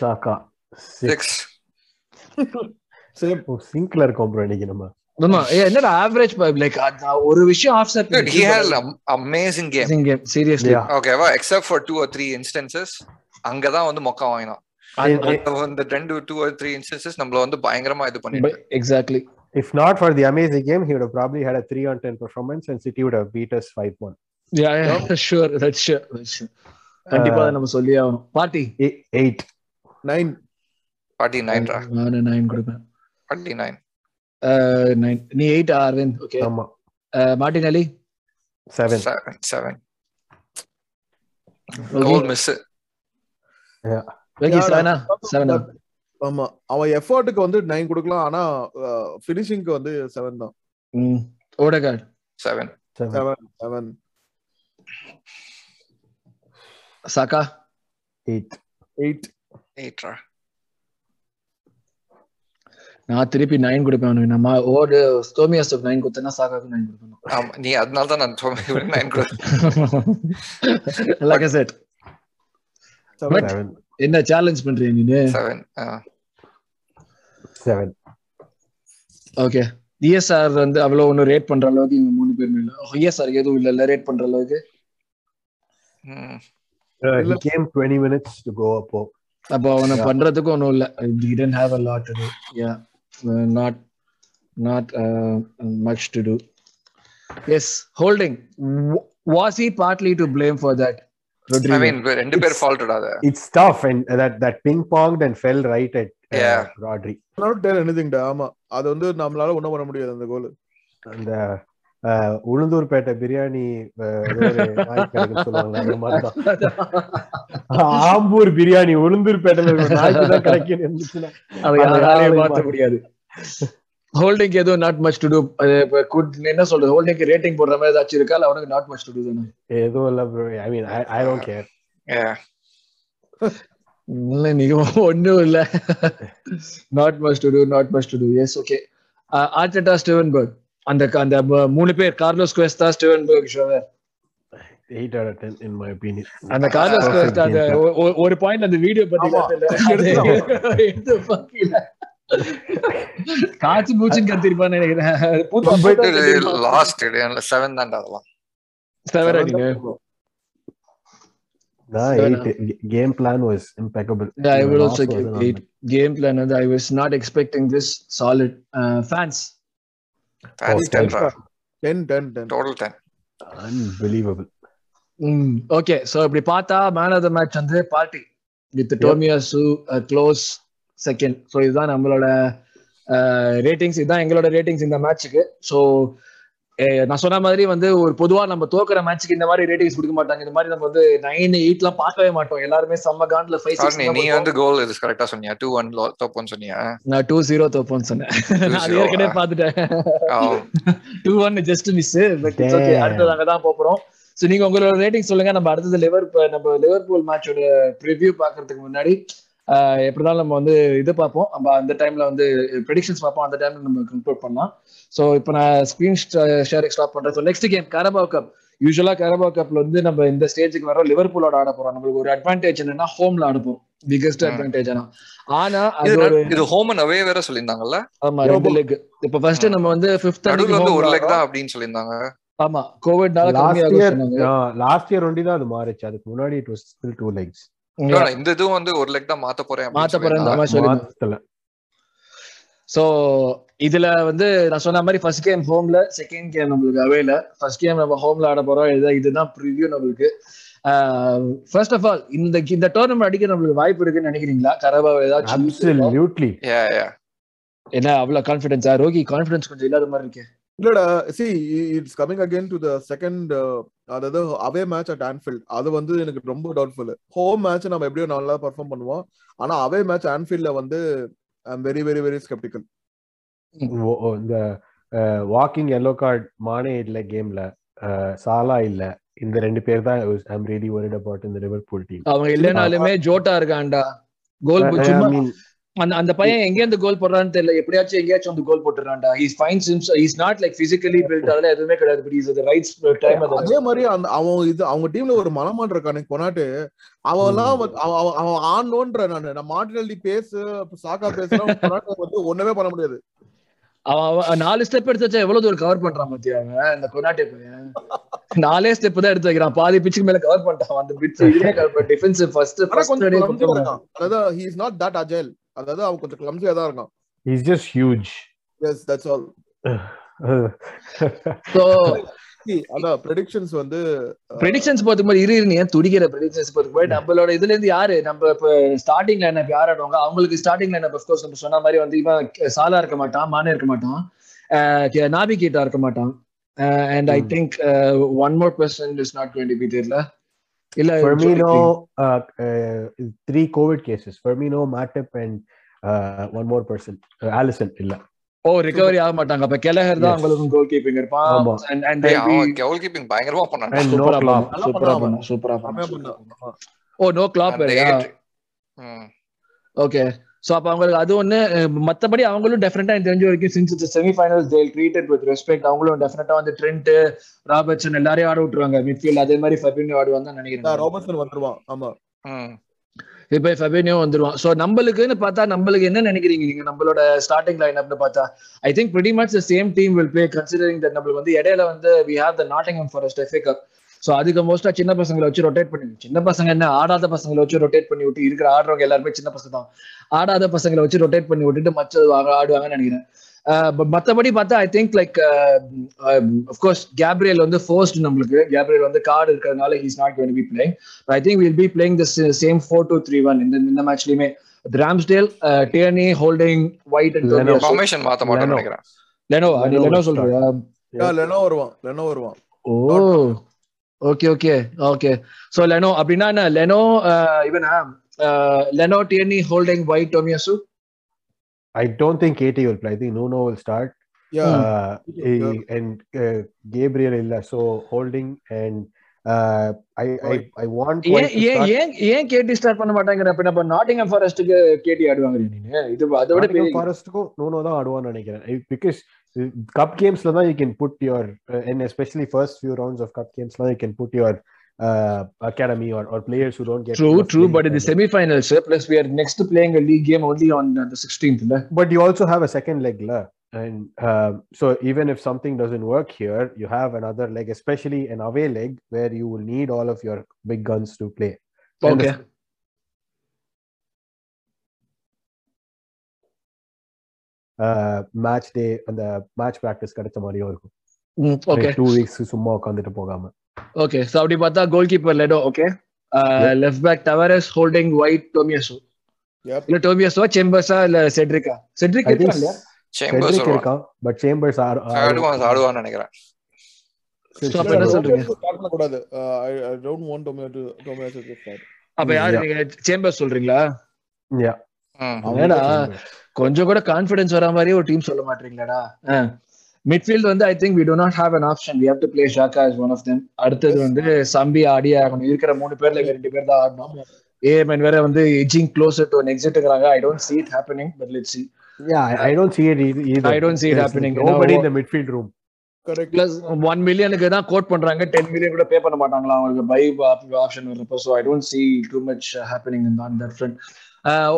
சாக்கா six. சேம் சிங்க்ல இருக்கோம் ப்ரோ இன்னைக்கு நம்ம. ஆமா ஏ என்னடா ஆவரேஜ் லைக் ஒரு விஷயம் off set dude he had an amazing game. Game seriously Yeah. ஓகேவா except for two or three instances அங்கதான் வந்து மொக்க ரெண்டு ஆர் த்ரீ இன்ஸ்டன்சஸ் நம்மள வந்து பயங்கரமா இது பண்ணிட்டு. Exactly If not for the amazing game, he would have probably had a 3 on 10 performance and City would have beat us 5 1. Yeah sure that's sure that's sure கண்டிப்பா அதை நம்ம சொல்லி ஆகணும். பார்ட்டி 8. நைன் ஃபார்ட்டி நைன் ரா? நான் nine கொடுப்பேன். Forty nine nine நீ eight Aravind okay ஆமா. Martinelli 7. Seven seven goal miss okay செவனா செவனா ஆமா. அவன் எஃபர்ட்டுக்கு வந்து நைன் கொடுக்கலாம் ஆனா பினிஷிங்க்கு வந்து செவன் தான். Odegaard seven 7. Seven seven Xhaka 8. Eight eight ரா? நான் திருப்பி நைன் கொடுப்பேன் நம்ம ஓடு ஸ்டோமியாஸ்டப் நைன் கொடுத்தேன்னா சாக்காக்கு நைன் கொடுக்கணும். ஆமா நீ அதனால தான் நான் நைன் கொடுத்தேன். Like I said seven 7. என்ன சேலஞ்ச் பண்றீங்க நீனு? செவன் செவன் ஓகே இஎஸ்ஆர் வந்து அவ்வளவு ஒன்னும் ரேட் பண்ற அளவுக்கு இவங்க மூணு பேருமே இல்ல. இஎஸ்ஆர் எதுவும் இல்ல. இல்ல ரேட் பண்ற அளவுக்கு. Uh, he came 20 minutes to go up. oh. அப்போ அவனை. பண்றதுக்கு ஒன்றும் இல்ல. Didn't have a lot to do. Yeah. uh, not not uh, much to do. Yes holding. Was he partly to blame for that Rodrigo? மீன் ரெண்டு பேர் ஃபால்ட்டட் அத It's tough and that, that ping ponged and fell right at uh, Yeah. Rodri. Not tell anything ஆமா. அது வந்து நம்மளால ஒண்ணும் பண்ண முடியாது அந்த கோல் அந்த uh, உளுந்தூர்பேட்டை பிரியாணி uh, ஆம்பூர் பிரியாணி உளுந்தூர்பேட்டையில கிடைக்கும் முடியாது. ஹோல்டிங் எதுவும் நாட் மச் டு டூ என்ன சொல்றது? ஹோல்டிங் ரேட்டிங் போடுற மாதிரி ஏதாச்சும் இருக்கா? இல்ல அவனுக்கு நாட் மச் டு டூ தானே? எதுவும் இல்ல bro I mean I don't care இல்ல நீங்க ஒண்ணும் இல்ல. Not much to do not much to do yes okay Arteta Stuivenberg அந்த அந்த மூணு பேர். Carlos Cuesta Stuivenberg shower eight out of ten in my opinion அந்த கார்லோஸ் குவெஸ்டா ஒரு பாயிண்ட் அந்த வீடியோ பத்தி [LAUGHS] காய்ச்சி மூச்சுன்னு கத்திருப்பான்னு நினைக்கிறேன். பூத்து- பூத்து- லாஸ்ட் செவன் தான் அதெல்லாம். Seven ஆ நீங்க? நான் Seven, eight game plan was impeccable Yeah, I will also give eight. Game plan, and I was not expecting this solid. Uh, fans, fans ten. Ten raw ten ten ten total ten unbelievable mm, okay. So இப்படி பார்த்தா man of the match வந்து party with Tomiyasu close second so இதுதான் நம்மளோட ratings இதுதான் எங்களோட ratings இந்த மேட்ச்சுக்கு so நான் சொன்ன மாதிரி வந்து ஒரு பொதுவா நம்ம தோக்குற மேட்ச்க்கு இந்த மாதிரி ரேட்டிங்ஸ் கொடுக்க மாட்டாங்க. இந்த மாதிரி நம்ம வந்து நைன் எயிட் எல்லாம் பார்க்கவே மாட்டோம். எல்லாருமே செம்ம காண்ட்ல ஃபைவ் சிக்ஸ் நீ வந்து கோல் இது கரெக்டா சொன்னியா? டூ ஒன் தோப்போன்னு சொன்னியா? நான் டூ ஜீரோ தோப்போன்னு சொன்னேன். நான் அது 2-0 ஏற்கனவே பார்த்துட்டேன். Two one just miss but. அடுத்தது அங்க தான் போறோம். சோ நீங்க உங்களோட ரேட்டிங் சொல்லுங்க. நம்ம அடுத்தது லிவர் நம்ம லிவர்பூல் மேட்சோட ப்ரிவ்யூ பாக்குறதுக்கு முன்னாடி. எப்படினாலும் நம்ம வந்து இது பார்ப்போம். நம்ம அந்த டைம்ல வந்து ப்ரெடிக்ஷன்ஸ் பார்ப்போம். அந்த டைம்ல நம்ம கன்க்ளூட் பண்ணலாம். சோ இப்போ நான் ஸ்கிரீன் ஷேரிங் ஸ்டாப் பண்றேன். So next game Carabao cup யூஸ்வலா கரபாவ் கப்ல வந்து நம்ம இந்த ஸ்டேஜுக்கு வரோம் லிவர்பூலோட ஆட போறோம். நம்மளுக்கு ஒரு அட்வான்டேஜ் என்னன்னா ஹோம்ல ஆட போறோம். பிகெஸ்ட். அட்வான்டேஜ் ஆனா. ஆனா அது இது ஒரு இது ஹோம் அண்ட் அவே வேற சொல்லியிருந்தாங்கல்ல? ஆமா ரெண்டு லெக் இப்போ ஃபர்ஸ்ட் நம்ம வந்து ஃபிஃப்த் நடுவுல வந்து ஒரு லெக் தான் அப்படின்னு சொல்லியிருந்தாங்க. ஆமா கோவிட்னால இயர் சொன்னாங்க. லாஸ்ட் இயர் ஒண்டி தான் அது மாறிச்சு. அதுக்கு முன்னாடி it was still two legs No, no, இந்த இதுவும் வந்து ஒரு லெக் தான் மாத்த போறேன் மாத்த போறேன் சோ இதுல வந்து நான் சொன்ன மாதிரி ஃபர்ஸ்ட் கேம் ஹோம்ல செகண்ட் கேம் நம்மளுக்கு அவேல ஃபர்ஸ்ட் கேம் நம்ம ஹோம்ல ஆட போறோம். இதுதான் இதுதான் ப்ரிவியூ நம்மளுக்கு. ஃபர்ஸ்ட் ஆஃப் ஆல் இந்த இந்த டோர்னமெண்ட் அடிக்க நம்மளுக்கு வாய்ப்பு இருக்குன்னு நினைக்கிறீங்களா? கரபா ஏதாச்சும் அப்சல்யூட்லி Yeah, yeah. என்ன அவ்வளவு கான்பிடன்ஸா ரோகி கான்பிடன்ஸ் கொஞ்சம் இல்லாத மாதிரி இருக்கு. இல்லடா see it's coming again to the second அதாவது அவே மேட்ச் அட் ஆன்ஃபீல்ட் அது வந்து எனக்கு ரொம்ப டவுட்ஃபுல் ஹோம் மேட்ச் நம்ம எப்படியோ நல்லா பெர்ஃபார்ம் பண்ணுவோம். ஆனா அவே மேட்ச் ஆன்ஃபீல்ட்ல வந்து I am very very very sceptical இந்த வாக்கிங் எல்லோ கார்டு மானே இல்ல கேம்ல சாலா இல்ல. இந்த ரெண்டு பேர் தான் ஐம் ரியலி worried about இந்த லிவர்பூல் டீம் அவங்க இல்லைனாலுமே ஜோட்டா இருக்கான்டா. கோல் சும்மா அந்த அந்த பையன் எங்க இருந்து கோல் போடுறான்னு தெரியல. எப்படியாச்சும் எங்கேயாச்சும் வந்து goal போட்டுறான்டா he's fine he's not like physically built அதெல்லாம் எதுவுமே கிடையாது பட் இஸ் ரைட்ஸ் டைம் அது மாதிரி அந்த அவன் இது அவங்க டீம்ல ஒரு மனமான் இருக்கானே கொனாட்டு அவன் எல்லாம் வந்து- அவன் அவன் ஆனோன்ற நானு நான் மார்டினல்லி பேசு சாக்கா பேசுறேன் வந்து ஒண்ணுமே பண்ண முடியாது. அவன் நாலு ஸ்டெப் எடுத்து வச்சா எவ்வளவு தூரம் கவர் பண்றான் மத்தியா இந்த கொனாட்டே பையன். நாலே ஸ்டெப் தான் எடுத்து வைக்கிறான். பாதி பிச்சுக்கு மேல கவர் பண்ணிட்டான் அந்த பிட்ச் இதுவே cover defensive first first ready அதாவது he is not that agile அதாவது அவன் கொஞ்சம் கிளம்சியா தான் இருக்கான். Is just huge yes that's all so அதான் ப்ரெடிக்ஷன்ஸ் வந்து ப்ரெடிக்ஷன்ஸ் பார்த்துக்கு போது இரு இரு, நீ ஏன் துடிக்கிற ப்ரெடிக்ஷன்ஸ் பார்த்துக்கு போது நம்மளோட இதுல இருந்து யாரு? நம்ம இப்ப ஸ்டார்டிங் லைன் யார் ஆடுவாங்க? அவங்களுக்கு ஸ்டார்டிங் லைன் நம்ம சொன்ன மாதிரி வந்து இவன் சாலா இருக்க மாட்டான் மானே இருக்க மாட்டான் நாபி கீட்டா இருக்க மாட்டான். And I. Think one more person is not going to be தெரியல இல்ல COVID cases. Firmino, Matip, and uh, one more person. Uh, Allison, இல்ல. ஓ ரிகவரி ஆக மாட்டாங்க அப்ப கெலஹர் தான். அவங்களுக்கும் கோல் கீப்பிங் இருப்பான் be அவன் கோல் கீப்பிங் பயங்கரமா பண்ணான் சூப்பரா. பண்ணான், சூப்பரா பண்ணான் சூப்பரா பண்ணான். Oh no clap. Okay so அப்ப அவங்களுக்கு அது ஒண்ணு அஹ், மத்தபடி அவங்களும் டெஃபினட்டா தெரிஞ்ச வரைக்கும் since semifinals they'll treated with respect அவங்களும் டெஃபினட்டா வந்து ட்ரெண்ட் ராபர்ட்சன் எல்லாரையும் ஆட விட்டுருவாங்க. மிட்ஃபீல்ட் அதே மாதிரி ஃபெபினியோ ஆடுவாங்க தான் நினைக்கிறேன் ராபர்ட்சன் வந்துருவான். ஆமா. இப்போ ஃபெபினியோ வந்துருவான். சோ நம்மளுக்குன்னு பார்த்தா நம்மளுக்கு என்ன நினைக்கிறீங்க நீங்க? நம்மளோட ஸ்டார்டிங் லைன் அப்னு பார்த்தா I think pretty much the same team will play considering that நம்மளுக்கு வந்து இடையில வந்து we have the Nottingham Forest FA cup so அதுக்கு மோஸ்டா சின்ன பசங்களை வச்சு ரொட்டேட் பண்ணி சின்ன பசங்க என்ன ஆடாத பசங்களை வச்சு ரொட்டேட் பண்ணி விட்டு இருக்கிற ஆடுறவங்க எல்லாருமே சின்ன பசங்க தான். ஆடாத பசங்களை வச்சு ரொட்டேட் பண்ணி விட்டுட்டு மச்சது வாங்க- ஆடுவாங்கன்னு நினைக்கிறேன். பட் மத்தபடி பார்த்தா I think like of course Gabriel வந்து ஃபர்ஸ்ட் நம்மளுக்கு. கேப்ரியல் வந்து கார்டு இருக்கிறதுனால he's not going be playing I think will be playing the same four two three one இந்த இந்த மேட்ச்லயுமே Ramsdale Tierney Holding White and formation மாத்த Leno. நினைக்கிறேன். லெனோ லெனோ Yeah, லெனோ வருவான். Leno வருவான். ஓ. Okay okay okay so Leno அப்படின்னா என்ன Leno இவனா Leno Tierney Holding White Tomiyasu I don't think KT will play. I think Nuno will start. Yeah. Uh, Yeah. he- and uh, Gabriel illa. So holding and uh, I, I I want ஏன் KT start பண்ண மாட்டாங்கிற அப்ப நம்ம Nottingham ஃபாரஸ்ட்டுக்கு கேடி ஆடுவாங்க நீங்க இது அதை விட Nuno தான் ஆடுவான்னு நினைக்கிறேன் because cup games lana you can put your uh, and especially first few rounds of cup games lana you can put your uh, academy or, or players who don't get true true but in the semi finals plus we are next to playing a league game only on uh, the 16th la. but you also have a second leg la. and uh, so even if something doesn't work here you have another leg especially an away leg where you will need all of your big guns to play okay uh, match day அந்த match practice கிடைச்ச மாதிரியும் இருக்கும். Okay two weeks சும்மா உட்காந்துட்டு போகாம. Okay so அப்படி பார்த்தா goalkeeper Leno okay left back Tavares holding White Yep. இல்ல டோமியாசோ செம்பர்ஸா இல்ல செட்ரிக்கா செட்ரிக் சேம்பர்ஸ் செட்ரிக் இருக்கான் பட் சேம்பர்ஸ் ஆடுவான் ஆடுவான்னு நினைக்கிறேன். So, அப்ப டு டு யாரு. நீங்க சேம்பர் சொல்றீங்களா? Yeah. என்னடா கொஞ்சம் கூட கான்ஃபிடன்ஸ் வர மாதிரியே ஒரு டீம் சொல்ல மாட்டீங்களாடா. மிட்ஃபீல்ட் வந்து I think we do not have an option we have to play Xhaka as one of them. அடுத்தது வந்து சம்பி ஆடியே ஆகணும் இருக்கிற மூணு பேர்ல ரெண்டு பேர் தான் ஆடணும். ஏஎம்என் வேற வந்து edging closer to எக்ஸிட்ங்கிறாங்க I don't see it happening but let's see. Yeah, I, don't see it either. I don't see it happening. Nobody No. in the midfield room. Plus one மில்லியனுக்கு தான் quote பண்றாங்க. Ten million கூட pay பண்ண மாட்டாங்களா? அவங்களுக்கு buy option வரப்போ so I don't see too much happening in on that front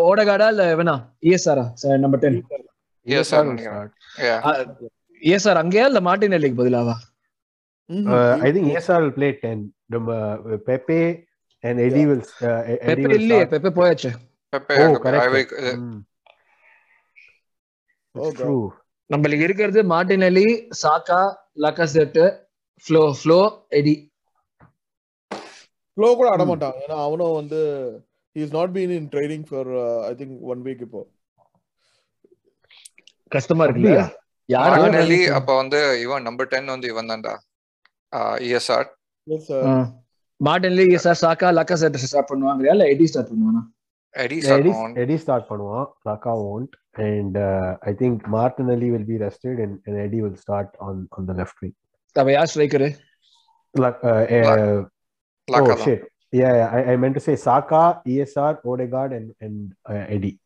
ஓடகாடா இல்ல வேணா இஎஸ்ஆரா நம்பர் டென். இஎஸ்ஆர் அங்கேயா இல்ல மார்டின் எல்லிக்கு பதிலாவா Uh, I think ESR will play 10. Number, uh, Pepe and Eddie will. Uh, Eddie Pepe start. Pepe போயாச்சு Oh, Mm. Oh, It's God. true. நம்மளுக்கு இருக்கிறது Martinelli Xhaka Lacazette flow flow Eddie flow கூட ஆட. மாட்டான் ஏன்னா அவனும் வந்து not been in training for uh, I think one week இப்போ கஷ்டமா இருக்குல்ல அப்படியா? யாரு Martinelli, அப்ப வந்து இவன் நம்பர் டென் வந்து இவன் தான்டா ESR yes sir. Martinelli ESR Saka Lacazette start பண்ணுவாங்க இல்ல எடி ஸ்டார்ட் பண்ணுவானா Eddie Eddie, sir Eddie start பண்ணுவான் and uh, I think Martinelli will be rested and, and Eddie will start on on the left wing அப்ப யார் striker like uh, uh, oh Laca shit yeah, yeah I, I meant to say Saka ESR Odegaard and and uh, Eddie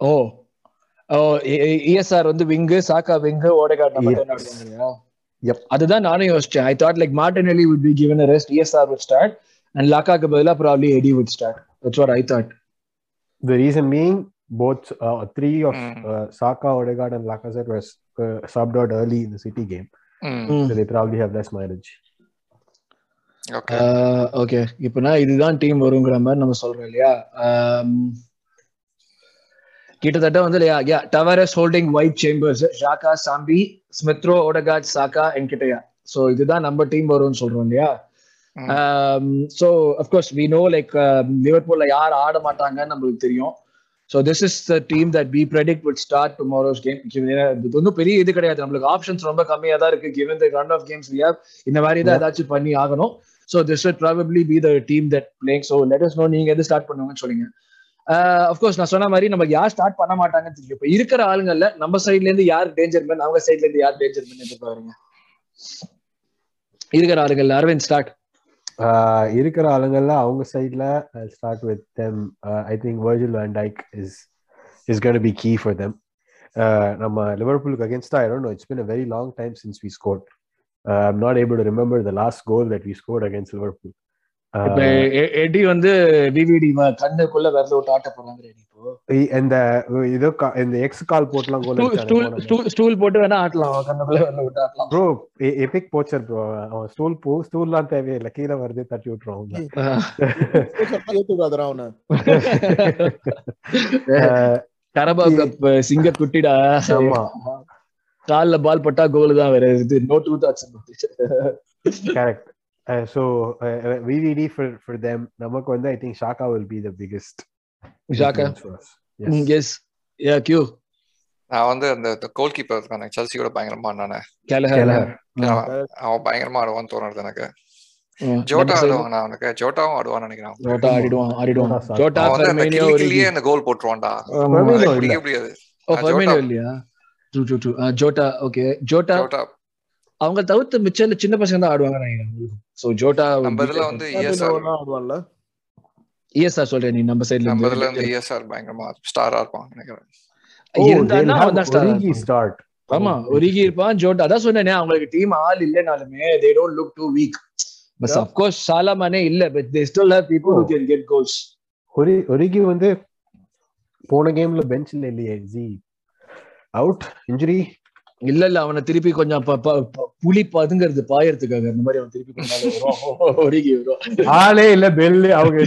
oh oh ESR வந்து wing Saka wing Odegaard நம்ம? Yep. அதுதான் நானும் யோசிச்சேன் I thought like Martinelli would be given a rest ESR would start and லாக்காக்கு பதிலா probably Eddie would start that's what i thought the reason being both uh, three of Mm. uh, Saka Odegaard and Lacazette was uh, subbed out early in the City game Mm. so they probably have less mileage okay. இப்பனா இதுதான் team வருங்கிற மாதிரி நம்ம சொல்றோம் இல்லையா? கிட்டத்தட்ட வந்து இல்லையா? Tavares Holding White Chambers Xhaka Sambi Smith Rowe Odegaard Saka என்கிட்டயா so இதுதான் நம்ம டீம் வரும்னு சொல்றோம் இல்லையா? So of course we know like லிவர்பூல்ல யார் ஆட மாட்டாங்கன்னு நம்மளுக்கு தெரியும். So this is the team that we predict will start tomorrow's game இது ஒன்றும் பெரிய இது கிடையாது. நம்மளுக்கு ஆப்ஷன்ஸ் ரொம்ப கம்மியாக தான் இருக்கு given the run of games have இந்த மாதிரி தான் ஏதாச்சும் பண்ணி ஆகணும். So this would probably be the team that playing so let us know நீங்க எது ஸ்டார்ட் பண்ணுவாங்கன்னு சொல்லுங்க. Uh, அஃப்கோர்ஸ் நான் சொன்ன மாதிரி நமக்கு யார் ஸ்டார்ட் பண்ண மாட்டாங்கன்னு தெரியும். இப்போ இருக்கிற ஆளுங்கல்ல நம்ம சைட்ல இருந்து யார் டேஞ்சர் மேன் அவங்க சைட்ல இருந்து யார் டேஞ்சர் மேன் எதிர்பாருங்க இருக்கிற ஆளுங்கள்ல அரவிந்த் ஸ்டார்ட் இருக்கிற ஆளுங்கள்ல அவங்க சைட்ல start with them I think Virgil and Dijk is is gonna be key for them நம்ம லிவர்பூலுக்கு அகேன்ஸ்டா I don't know it's been a very long time since we i'm not able to remember the last goal that we scored against liverpool. இப்ப uh, eddy வந்து VVD கண்ணுக்குள்ள விரல விட்டு ஆட்ட போறாங்க இந்த இதோ இந்த எக்ஸ் கால் போட்டுலாம் கோல் ஸ்டூல் போட்டு வேணா ஆட்டலாம் கண்ணுக்குள்ள விரல விட்டு ஆட்டலாம். ப்ரோ எபிக் போச்சர் ப்ரோ அவன் ஸ்டூல் போ ஸ்டூல்லாம் தேவையில்லை. கீழே வருது தட்டி விட்டுருவான் Uh, [LAUGHS] கரபா கப் சிங்க குட்டிடா. ஆமா. கால்ல பால் பட்டா கோல் தான் வேற இது no two thoughts uh, uh, VVD for for them நமக்கு வந்து I think Shaka will be the biggest Xhaka. influence for us. Yes. Yes yeah Q நான் வந்து அந்த கோல் கீப்பர் இருக்கானே செல்சியோட பயங்கரமா நானே கேலஹர் Kelleher. அவன் பயங்கரமா ஆடுவான்னு தோணுது எனக்கு. ஜோட்டா ஆடுவான் அவனுக்கு ஜோட்டாவும் ஆடுவான்னு நினைக்கிறேன். ஜோட்டா ஆடிடுவான் ஆடிடுவான். Jota ஜோட்டா அவன் வந்து அந்த ஃபெர்மினியோ அந்த கோல் போட்டுருவான்டா. முடியாது ஓ ஃபெர்மினியோ. இல்லையா? True true true Jota okay Jota Jota அவங்க தவிர்த்து மிச்சம் சின்ன பசங்க தான் ஆடுவாங்க நினைக்கிறேன் சோ ஜோட்டா நம்ம இதுல வந்து இஎஸ்ஆர் ஆடுவான்ல? இஎஸ்ஆர் சொல்றேன் நீ நம்ம சைடுல நம்ம இதுல வந்து இஎஸ்ஆர் பயங்கரமா ஸ்டாரா இருப்பான் நினைக்கிறேன். have அவன் தான் ஸ்டார் start. ஆமா ஒருகி இருப்பான். ஜோட்டா அதான் சொன்னேனே அவங்களுக்கு டீம் ஆள் இல்லைனாலுமே they don't look too weak but. Of course Salah Mane இல்ல but they still have people who can get goals ஒரு ஒருகி வந்து போன கேம்ல பெஞ்ச்ல இல்லையே ஜி அவுட் இன்ஜுரி இல்ல இல்ல அவனை திருப்பி கொஞ்சம் புலி பதுங்கிறது பாயறதுக்காக. அந்த மாதிரி அவன் திருப்பி [LAUGHS] ஆளே இல்ல பெல்லு அவங்க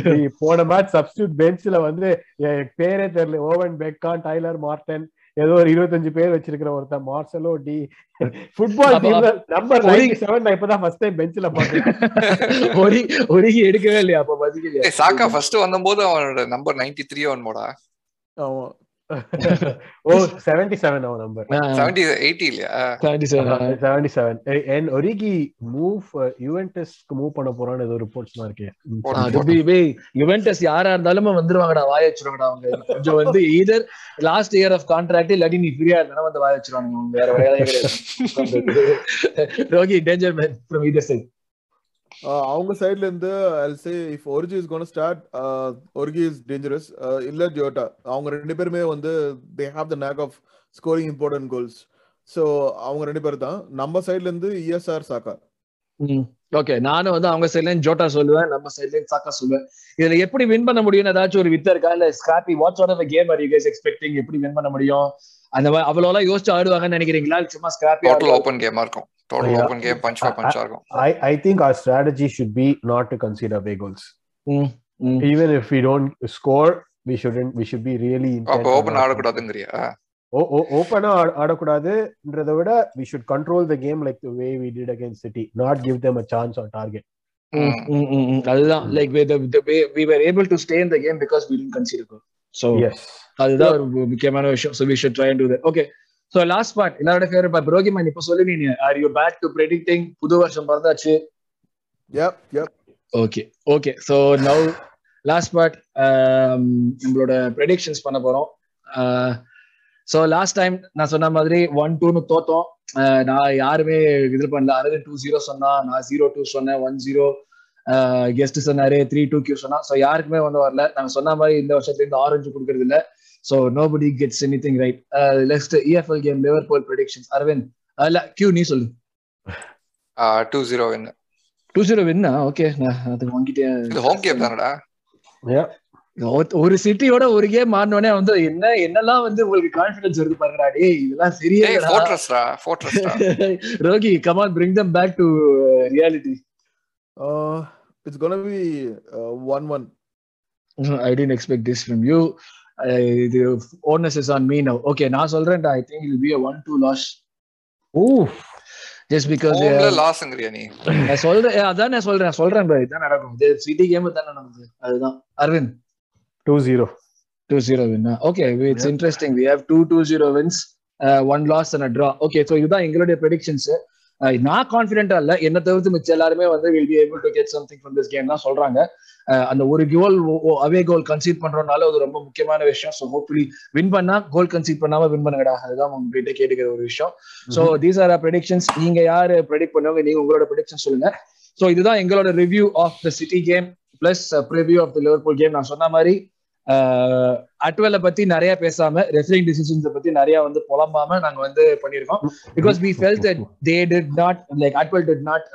போன மேட்ச் சப்ஸ்டியூட் பெஞ்ச்ல வந்து என் பேரே தெரியல. ஓவன் பெக்கான் டைலர் மார்டன் ஏதோ ஒரு இருபத்தஞ்சு பேர் வச்சிருக்கிற ஒருத்தன். மார்சலோ டி ஃபுட்பால் டீம்ல நம்பர் 97 நான் இப்பதான் ஃபர்ஸ்ட் டைம் பெஞ்ச்ல பாத்தேன். [LAUGHS] ஒரி ஒருகி எடுக்கவே இல்லையா அப்ப பதிக்கலையா? சாக்கா ஃபர்ஸ்ட் வந்தபோது அவனோட நம்பர் நைன்டி த்ரீ அவன் போடா ஆமா. ஓ செவன்டி செவன் அவன் நம்பர் செவன்டி எயிட்டி இல்லையா seventy seven and Origi move யுவென்டஸ்க்கு move பண்ண போறான்னு ஏதோ ரிப்போர்ட்ஸ் இருக்கே யுவென்டஸ் யாரா இருந்தாலும் வந்துருவாங்கடா வாய வச்சிருவாங்கடா அவங்க கொஞ்சம் வந்து either last year of contract இல்லாட்டி நீ ஃப்ரீயா இருந்தா வந்து வாய வச்சிருவாங்க வேற வேலையே கிடையாது Rohi danger man from either side அவங்க சைடுல இருந்து I'll say if Origi is gonna start Origi is dangerous இல்ல ஜோட்டா அவங்க ரெண்டு பேருமே வந்து they have the knack of scoring important goals so அவங்க ரெண்டு பேர் தான். நம்ம சைடுல இருந்து இஎஸ்ஆர் சாக்கா ஓகே நானும் வந்து அவங்க சைட்ல ஜோட்டா சொல்லுவேன் நம்ம சைட்ல சாக்கா சொல்லுவேன். இதுல எப்படி வின் பண்ண முடியும் ஏதாச்சும் ஒரு வித்த இருக்கா? இல்ல scrappy watch on game are you guys expecting எப்படி வின் பண்ண முடியும்? அந்த மாதிரி அவ்வளவு எல்லாம் யோசிச்சு ஆடுவாங்கன்னு நினைக்கிறீங்களா? சும்மா ஸ்கிராப்பி டோட்டல் ஓபன் கேமா இருக்கும். Total yeah. open game punch for punch ஆகும் I I think our strategy should be not to concede away goals. Mm, mm. Even if we don't score, we shouldn't. We should be really. அப்ப open ஆடக்கூடாதுங்கறியா ஓபனா ஆடக்கூடாதுன்றத விட we should control the game like the way we did against City, not give them a chance on target. அதுதான் like able to stay in the game because we didn't concede a goal. So yes, அதுதான் ஒரு முக்கியமான விஷயம். So we should try and do that. Okay. So last part எல்லாரோட favourite part ப்ரோகிமன் இப்போ சொல்லுவீங்க are you back to predicting புது வருஷம் பிறந்தாச்சு. Yup yup okay okay so now last part நம்மளோட ப்ரெடிக்ஷன்ஸ் பண்ண போறோம். சோ லாஸ்ட் டைம் நான் சொன்ன மாதிரி ஒன் டூன்னு தோத்தோம். நான் யாருமே இது பண்ணல. அதாவது டூ ஜீரோ சொன்னா நான் ஜீரோ டூ சொன்னேன். ஒன் ஜீரோ கெஸ்ட் சொன்னாரு. த்ரீ டூ கியூ சொன்னா. ஸோ யாருக்குமே வந்து வரல. நாங்க சொன்ன மாதிரி இந்த வருஷத்துல இருந்து ஆரஞ்சு கொடுக்கறது இல்லை So nobody gets anything right. Uh, next EFL game, Liverpool predictions. Arvind, uh, la, Q நீ சொல்லு. Uh, 2-0 win. 2-0 win ஓகே அது வாங்கிட்டே இது ஹோம் கேம் தானடா ஒரு சிட்டியோட ஒரு கேம் மாறினோடனே வந்து என்ன என்னெல்லாம் வந்து உங்களுக்கு கான்ஃபிடன்ஸ் வருது பாருங்கடா டேய் இதெல்லாம் சரியே ஃபோர்ட்ரஸ்டா ஃபோர்ட்ரஸ்டா Rohi come on bring them back to uh, reality uh it's going to be uh, 1-1 I didn't expect this from you. இது onus is on me now okay நான் சொல்றேன்டா I think I'll be a 1-2 loss oh just because லாஸ்ங்கறியா நீ? நான் சொல்றேன் அதான் நான் சொல்றேன் சொல்றேன் bro இதான் நடக்கும். இது சிட்டி கேம் தான நடக்குது அதுதான். Aravind 2-0 2-0 win okay it's interesting we have two 2-0 wins uh, one loss and a draw. Okay so இதுதான் எங்களுடைய ப்ரெடிக்ஷன்ஸ் நான் கான்பிடென்டா இல்ல. என்ன தவிர்த்து மிச்ச எல்லாருமே வந்து will be able to get something from this game தான் சொல்றாங்க. அந்த ஒரு கோல் அவே கோல் கன்சீட் பண்றதுனால அது ரொம்ப முக்கியமான விஷயம். ஸோ ஹோப்ஃபுல்லி வின் பண்ணா கோல் கன்சீட் பண்ணாம வின் பண்ணுங்கடா அதுதான் உங்ககிட்ட கேட்டுக்கிற ஒரு விஷயம். ஸோ தீஸ் ஆர் ப்ரெடிக்ஷன்ஸ் நீங்க யாரு ப்ரெடிக்ட் பண்ணுவாங்க? நீங்க உங்களோட ப்ரெடிக்ஷன் சொல்லுங்க. ஸோ இதுதான் எங்களோட review of the City game plus preview of the Liverpool game நான் சொன்ன மாதிரி அட்வெல்ல பத்தி நிறைய பேசாம ரெஃபரிங் டிசிஷன்ஸ் பத்தி நிறைய வந்து புலம்பாம நாங்க வந்து பண்ணிருக்கோம் because we felt they did not like Attwell did not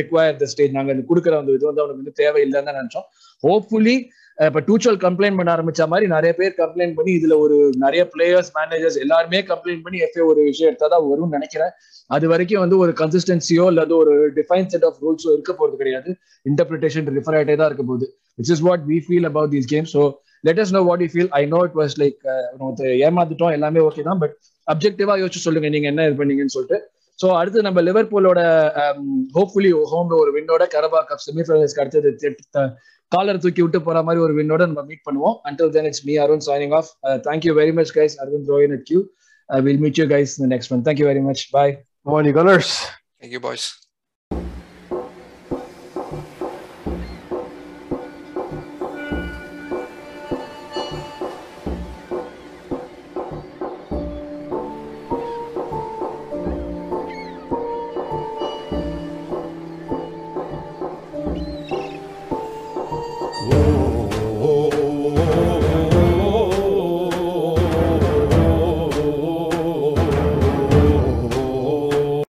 require the stage நாங்க கொடுக்குற அந்த இது வந்து அவனுக்கு வந்து தேவையில்லைன்னு தான் நினைச்சோம். ஹோப்ஃபுல்லி இப்ப டூச்சல் கம்ப்ளைண்ட் பண்ண ஆரம்பிச்ச மாதிரி நிறைய பேர் கம்ப்ளைண்ட் பண்ணி இதுல ஒரு நிறைய பிளேயர்ஸ் மேனேஜர்ஸ் எல்லாருமே கம்ப்ளைண்ட் பண்ணி எஃப்ஏ ஒரு விஷயம் எடுத்தாதான் வரும்னு நினைக்கிறேன். அது வரைக்கும் வந்து ஒரு கன்சிஸ்டன்சியோ இல்லாத ஒரு டிஃபைன் செட் ஆஃப் ரூல்ஸோ இருக்க போறது கிடையாது. இன்டர்பிரிட்டேஷன் ரிஃபர் ஆகிட்டே தான் இருக்க போகுது. Which is what we feel about these game so let us know what you feel I know it was like ஏமாத்துட்டோம் எல்லாமே ஓகே தான் பட் அப்ஜெக்டிவா யோசிச்சு சொல்லுங்க நீங்க என்ன இது பண்ணீங்கன்னு சொல்லிட்டு. ஸோ அடுத்து நம்ம லிவர்பூலோட ஹோப்ஃபுல்லி ஹோம்ல ஒரு வின்னோட கரபா கப் செமிஃபைனல்ஸ்க்கு அடுத்தது காலர் தூக்கி விட்டு போற மாதிரி ஒரு வின்னோட நம்ம மீட் பண்ணுவோம். Until then it's me Arun signing off thank you very much guys Aravind Rohin at Q will meet you guys next one thank you very much bye Morning, Gunners. Thank you, boys.